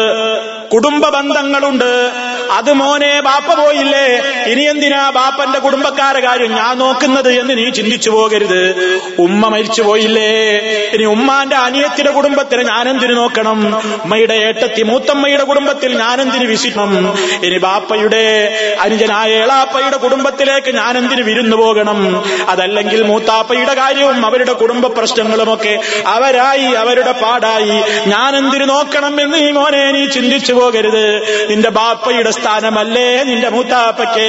കുടുംബ ബന്ധങ്ങളുണ്ട് അത് മോനെ ബാപ്പ പോയില്ലേ? ഇനി എന്തിനാ ബാപ്പന്റെ കുടുംബക്കാരെ കാര്യം ഞാൻ നോക്കുന്നത് എന്ന് നീ ചിന്തിച്ചു പോകരുത്. ഉമ്മ മരിച്ചു പോയില്ലേ? ഇനി ഉമ്മാന്റെ അനിയത്തിന്റെ കുടുംബത്തിന് ഞാനെന്തിനു നോക്കണം? ഉമ്മയുടെ ഏട്ടത്തി മൂത്തമ്മയുടെ കുടുംബത്തിൽ ഞാനെന്തിന് വിസിക്കണം ഇനി ബാപ്പയുടെ അനുജനായ ഏളാപ്പയുടെ കുടുംബത്തിലേക്ക് ഞാനെന്തിന് വിരുന്നു പോകണം? അതല്ലെങ്കിൽ മൂത്താപ്പയുടെ കാര്യവും അവരുടെ കുടുംബ പ്രശ്നങ്ങളുമൊക്കെ അവരായി അവരുടെ പാടായി. ഞാനെന്തിനു നോക്കണം എന്ന് ഈ മോനെ നീ ചിന്തിച്ചു പോകരുത്. നിന്റെ ബാപ്പയുടെ സ്ഥാനമല്ലേ നിന്റെ മൂത്താപ്പയ്ക്ക്?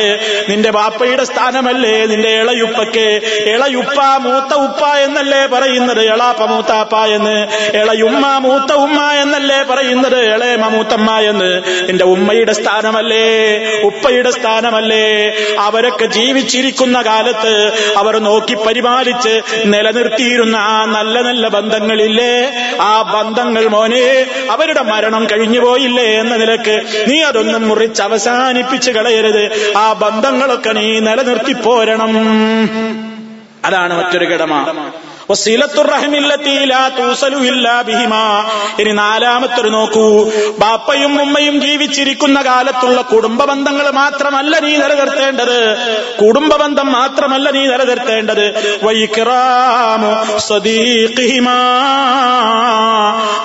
നിന്റെ ബാപ്പയുടെ സ്ഥാനമല്ലേ നിന്റെ ഇളയുപ്പയ്ക്ക്? ഇളയുപ്പ മൂത്ത ഉപ്പ എന്നല്ലേ പറയുന്നത്? എളാപ്പ മൂത്താപ്പ എന്ന്. ഇളയുമ്മ മൂത്ത ഉമ്മ എന്നല്ലേ പറയുന്നത്? ഇളയമ മൂത്തമ്മ എന്ന്. നിന്റെ ഉമ്മയുടെ സ്ഥാനമല്ലേ? ഉപ്പയുടെ സ്ഥാനമല്ലേ? അവരൊക്കെ ജീവിച്ചിരിക്കുന്ന കാലത്ത് അവർ നോക്കി പരിപാലിച്ച് നിലനിർത്തിയിരുന്ന ആ നല്ല നല്ല ബന്ധങ്ങളില്ലേ? ആ ബന്ധങ്ങൾ മോനെ അവരുടെ മരണം കഴിഞ്ഞു പോയില്ലേ എന്ന നിലയ്ക്ക് നീ അതൊന്നും മുറിച്ച് അവസാനിപ്പിച്ച് കളയരുത്. ആ ബന്ധങ്ങളൊക്കെ നീ നിലനിർത്തി പോരണം. അതാണ് മറ്റൊരു കടമ ഇനി നാലാമത്തൊരു നോക്കൂ. ബാപ്പയും ഉമ്മയും ജീവിച്ചിരിക്കുന്ന കാലത്തുള്ള കുടുംബ ബന്ധങ്ങൾ മാത്രമല്ല നീ നിലനിർത്തേണ്ടത്. കുടുംബ ബന്ധം മാത്രമല്ല നീ നിലനിർത്തേണ്ടത്. വൈക്കിറാമോ സദീഖിഹിമാ.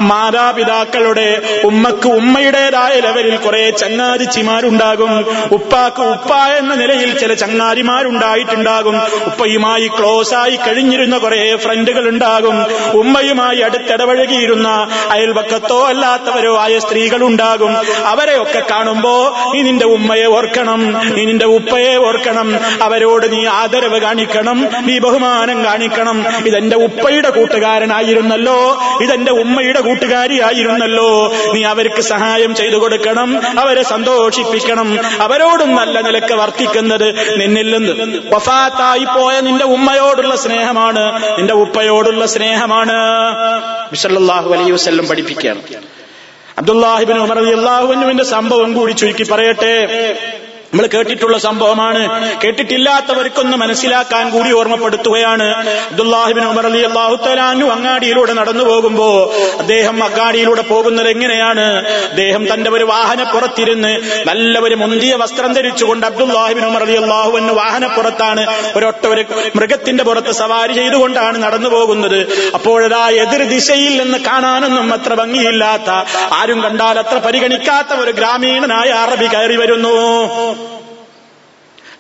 മാതാപിതാക്കളുടെ ഉമ്മക്ക് ഉമ്മയുടേതായ ലെവലിൽ കുറെ ചങ്ങാതിച്ചിമാരുണ്ടാകും. ഉപ്പാക്ക് ഉപ്പ എന്ന നിലയിൽ ചില ചങ്ങാതിമാരുണ്ടായിട്ടുണ്ടാകും. ഉപ്പയുമായി ക്ലോസ് ആയി കഴിഞ്ഞിരുന്ന കുറെ ഫ്രണ്ടുകൾ ഉണ്ടാകും. ഉമ്മയുമായി അടുത്തിടപഴകിയിരുന്ന അയൽവക്കത്തോ അല്ലാത്തവരോ ആയ സ്ത്രീകൾ ഉണ്ടാകും. അവരെയൊക്കെ കാണുമ്പോ നീ നിന്റെ ഉമ്മയെ ഓർക്കണം. നീ നിന്റെ ഉപ്പയെ ഓർക്കണം. അവരോട് നീ ആദരവ് കാണിക്കണം. നീ ബഹുമാനം കാണിക്കണം. ഇതെന്റെ ഉപ്പയുടെ കൂട്ടുകാരനായിരുന്നല്ലോ. ഇതെന്റെ ഉമ്മയുടെ കൂട്ടുകാരിയായിരുന്നല്ലോ. നീ അവർക്ക് സഹായം ചെയ്തു കൊടുക്കണം. അവരെ സന്തോഷിപ്പിക്കണം. അവരോടും നല്ല നിലയ്ക്ക് വർത്തിക്കുന്നത് നിന്നിൽ നിന്ന്. വഫാത്തായി പോയ നിന്റെ ഉമ്മയോടുള്ള സ്നേഹമാണ്. നിന്റെ ഉപ്പയോടുള്ള സ്നേഹമാണ്. വിസല്ലാഹു അലൈഹി വസ്ല്ലം പഠിപ്പിക്കുകയാണ് അബ്ദുല്ലാഹിബിൻ ഉമർ അള്ളാഹുവിന്റെ സംഭവം കൂടി ചുരുക്കി പറയട്ടെ. നമ്മൾ കേട്ടിട്ടുള്ള സംഭവമാണ്. കേട്ടിട്ടില്ലാത്തവർക്കൊന്ന് മനസ്സിലാക്കാൻ കൂടി ഓർമ്മപ്പെടുത്തുകയാണ്. അബ്ദുല്ലാഹിബിൻ ഉമർ അലി അള്ളാഹു തലാനു അങ്ങാടിയിലൂടെ നടന്നു പോകുമ്പോ അദ്ദേഹം അങ്ങാടിയിലൂടെ പോകുന്നത് എങ്ങനെയാണ്? അദ്ദേഹം തന്റെ ഒരു വാഹനപ്പുറത്തിരുന്ന് നല്ല ഒരു മുന്തിയ വസ്ത്രം ധരിച്ചുകൊണ്ട് അബ്ദുല്ലാഹിബിൻ ഉമർ അലി അള്ളാഹുവിന് വാഹനപ്പുറത്താണ് ഒരൊട്ട ഒരു മൃഗത്തിന്റെ പുറത്ത് സവാരി ചെയ്തുകൊണ്ടാണ് നടന്നു പോകുന്നത്. അപ്പോഴതാ എതിർ ദിശയിൽ നിന്ന് കാണാനൊന്നും അത്ര ഭംഗിയില്ലാത്ത ആരും കണ്ടാൽ അത്ര പരിഗണിക്കാത്ത ഒരു ഗ്രാമീണനായ അറബി കയറി വരുന്നു.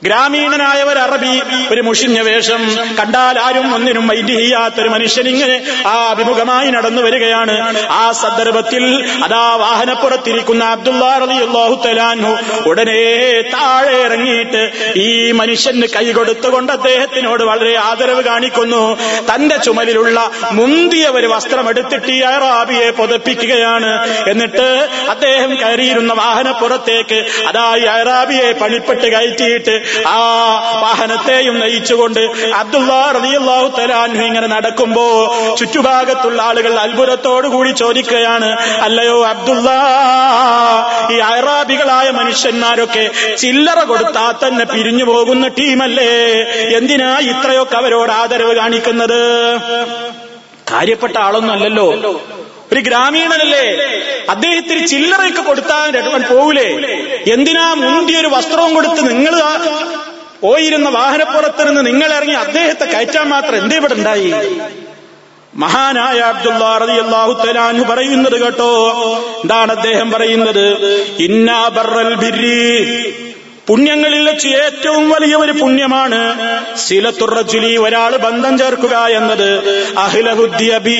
ഗ്രാമീണനായ ഒരു അറബി ഒരു മുഷിഞ്ഞ വേഷം. കണ്ടാൽ ആരും ഒന്നിനും വൈദ്യഹിയാത്തൊരു മനുഷ്യൻ ഇങ്ങനെ ആ അഭിമുഖമായി നടന്നു വരികയാണ്. ആ സന്ദർഭത്തിൽ അതാ വാഹനപ്പുറത്തിരിക്കുന്ന അബ്ദുല്ലാഹു ഉടനെ താഴെ ഇറങ്ങിയിട്ട് ഈ മനുഷ്യന് കൈ കൊടുത്തുകൊണ്ട് അദ്ദേഹത്തിനോട് വളരെ ആദരവ് കാണിക്കുന്നു. തന്റെ ചുമലിലുള്ള മുന്തിയ ഒരു വസ്ത്രം എടുത്തിട്ട് ഈ അറാബിയെ പുതപ്പിക്കുകയാണ്. എന്നിട്ട് അദ്ദേഹം കയറിയിരുന്ന വാഹനപ്പുറത്തേക്ക് അതാ ഈ അറാബിയെ പണിപ്പെട്ട് കയറ്റിയിട്ട് ആ വാഹനത്തെയും നയിച്ചുകൊണ്ട് അബ്ദുല്ലാ റളിയല്ലാഹു തലാൻഹു ഇങ്ങനെ നടക്കുമ്പോ ചുറ്റുഭാഗത്തുള്ള ആളുകൾ അത്ഭുതത്തോടുകൂടി ചോദിക്കുകയാണ് അല്ലയോ അബ്ദുള്ള ഈ അറാബികളായ മനുഷ്യന്മാരൊക്കെ ചില്ലറ കൊടുത്താൽ തന്നെ പിരിഞ്ഞു പോകുന്ന ടീമല്ലേ? എന്തിനാ ഇത്രയൊക്കെ അവരോട് ആദരവ് കാണിക്കുന്നത്? കാര്യപ്പെട്ട ആളൊന്നും അല്ലല്ലോ. ഒരു ഗ്രാമീണനല്ലേ? അദ്ദേഹത്തിന് ചില്ലറയൊക്കെ കൊടുത്താൽ രഘുവൻ പോവില്ലേ എന്തിനാ മുന്തിയൊരു വസ്ത്രവും കൊടുത്ത് നിങ്ങൾ പോയിരുന്ന വാഹനപ്പുറത്ത് നിന്ന് നിങ്ങൾ ഇറങ്ങി അദ്ദേഹത്തെ കയറ്റാൻ മാത്രം എന്തേ ഇവിടെ ഉണ്ടായി? മഹാനായ അബ്ദുല്ലാ റളിയല്ലാഹു പറയുന്നത് കേട്ടോ. എന്താണ് അദ്ദേഹം പറയുന്നത്? ഇന്നാ ബർറൽ ബിരി പുണ്യങ്ങളിൽ വെച്ച് ഏറ്റവും വലിയ ഒരു പുണ്യമാണ് സിലത്തുറജുലി ഒരാൾ ബന്ധം ചേർക്കുക എന്നത്. അഹിലഹുദ്യബീ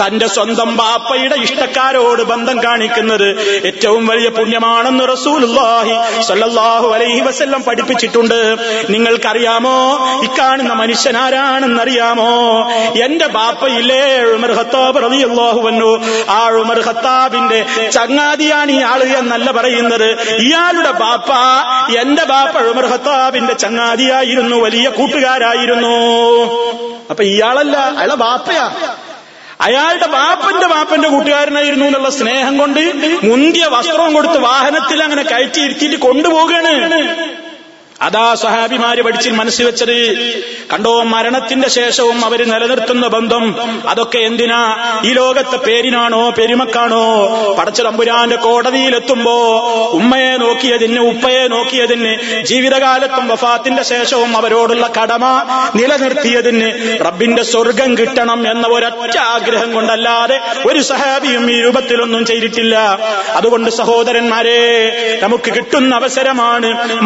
തന്റെ സ്വന്തം ബാപ്പയുടെ ഇഷ്ടക്കാരോട് ബന്ധം കാണിക്കുന്നത് ഏറ്റവും വലിയ പുണ്യമാണെന്ന് റസൂലുള്ളാഹി സല്ലാഹു അലൈഹി വസല്ലം പഠിപ്പിച്ചിട്ടുണ്ട്. നിങ്ങൾക്കറിയാമോ? ഇക്കാണുന്ന മനുഷ്യൻ ആരാണെന്നറിയാമോ എന്റെ ബാപ്പയില്ലേ ഉമർ ആ ഉമർ ഹത്താബിന്റെ ചങ്ങാതിയാണ് ഈ ആൾ എന്നല്ല പറയുന്നത്. ഇയാളുടെ ബാപ്പ എന്റെ ബാപ്പ ഉമർ ഹത്താബിന്റെ ചങ്ങാതിയായിരുന്നു വലിയ കൂട്ടുകാരായിരുന്നു. അപ്പൊ ഇയാളല്ല അയാളെ ബാപ്പയാ. അയാളുടെ ബാപ്പന്റെ ബാപ്പന്റെ കൂട്ടുകാരനായിരുന്നു എന്നുള്ള സ്നേഹം കൊണ്ട് മുന്തിയ വസ്ത്രവും കൊടുത്ത് വാഹനത്തിൽ അങ്ങനെ കയറ്റി ഇരുത്തിയിട്ട് കൊണ്ടുപോകുകയാണ് അതാ സഹാബിമാര് പഠിച്ചിൽ മനസ്സിൽ വെച്ചത്. കണ്ടോ മരണത്തിന്റെ ശേഷവും അവർ നിലനിർത്തുന്ന ബന്ധം. അതൊക്കെ എന്തിനാ? ഈ ലോകത്തെ പേരിനാണോ പെരുമക്കാണോ? പടച്ച തമ്പുരാന്റെ കോടതിയിലെത്തുമ്പോ ഉമ്മയെ നോക്കിയതിന് ഉപ്പയെ നോക്കിയതിന് ജീവിതകാലത്തും വഫാത്തിന്റെ ശേഷവും അവരോടുള്ള കടമ നിലനിർത്തിയതിന് റബ്ബിന്റെ സ്വർഗം കിട്ടണം എന്ന ഒരൊറ്റ ആഗ്രഹം കൊണ്ടല്ലാതെ ഒരു സഹാബിയും ഈ രൂപത്തിലൊന്നും ചെയ്തിട്ടില്ല. അതുകൊണ്ട് സഹോദരന്മാരെ നമുക്ക് കിട്ടുന്ന അവസരമാണ്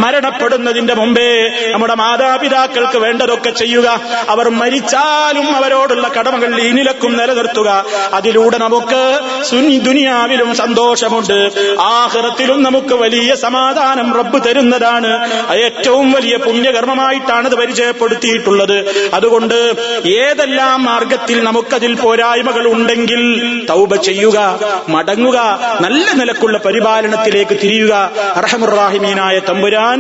മരണപ്പെടുന്നതിന്റെ മുമ്പേ നമ്മുടെ മാതാപിതാക്കൾക്ക് വേണ്ടതൊക്കെ ചെയ്യുക. അവർ മരിച്ചാലും അവരോടുള്ള കടമകൾ ഇനിലക്കും നിലനിർത്തുക. അതിലൂടെ നമുക്ക് ദുനിയാവിലും സന്തോഷമുണ്ട്. ആഹൃതത്തിലും നമുക്ക് വലിയ സമാധാനം റബ്ബ് തരുന്നതാണ്. ഏറ്റവും വലിയ പുണ്യകർമ്മമായിട്ടാണ് അത് പരിചയപ്പെടുത്തിയിട്ടുള്ളത്. അതുകൊണ്ട് ഏതെല്ലാം മാർഗത്തിൽ നമുക്കതിൽ പോരായ്മകൾ ഉണ്ടെങ്കിൽ തൗബ ചെയ്യുക മടങ്ങുക നല്ല നിലക്കുള്ള പരിപാലനത്തിലേക്ക് തിരിയുക. അർഹമുറാഹിമീനായ തമ്പുരാൻ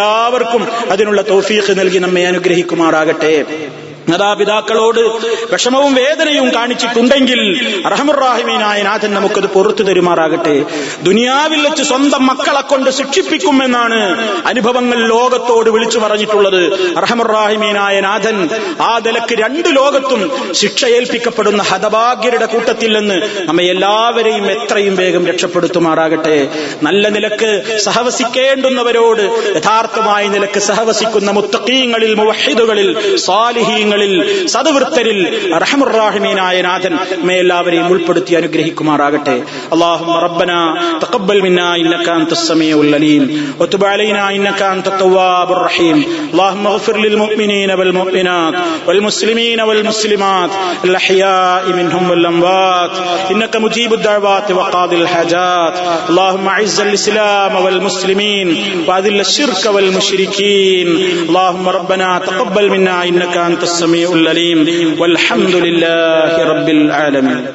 നമുക്കെല്ലാവർക്കും അതിനുള്ള തൗഫീഖ് നൽകി നമ്മെ അനുഗ്രഹിക്കുമാറാകട്ടെ. മാതാപിതാക്കളോട് വിഷമവും വേദനയും കാണിച്ചിട്ടുണ്ടെങ്കിൽ റഹമുറാഹിമീനായ നാഥൻ നമുക്കത് പുറത്തു തരുമാറാകട്ടെ. ദുനിയാവിൽ വെച്ച് സ്വന്തം മക്കളെ കൊണ്ട് ശിക്ഷിപ്പിക്കുമെന്നാണ് അനുഭവങ്ങൾ ലോകത്തോട് വിളിച്ചു പറഞ്ഞിട്ടുള്ളത്. റഹമുറാഹിമീനായ നാഥൻ ആ നിലയ്ക്ക് രണ്ട് ലോകത്തും ശിക്ഷ ഏൽപ്പിക്കപ്പെടുന്ന ഹതഭാഗ്യരുടെ കൂട്ടത്തിൽ നിന്ന് നമ്മെ എല്ലാവരെയും എത്രയും വേഗം രക്ഷപ്പെടുത്തുമാറാകട്ടെ. നല്ല നിലയ്ക്ക് സഹവസിക്കേണ്ടുന്നവരോട് യഥാർത്ഥമായ നിലയ്ക്ക് സഹവസിക്കുന്ന മുത്തക്കീങ്ങളിൽ മുവഹിദുകളിൽ സാലിഹീങ്ങളിൽ സദവൃത്തരിൽ റഹമുറാഹിമീനായ നാഥൻ നമ്മെ എല്ലാവരെയും ഉൾപ്പെടുത്തി അനുഗ്രഹിക്കുമാറാകട്ടെ اللهم ربنا تقبل منا انك انت السميع العليم وتب علينا انك انت التواب الرحيم اللهم اغفر للمؤمنين والمؤمنات والمسلمين والمسلمات الاحياء منهم والاموات انك مجيب الدعوات وقاضي الحاجات اللهم اعز الاسلام والمسلمين واذل الشرك والمشركين اللهم ربنا تقبل منا انك انت السميع العليم والحمد لله رب العالمين.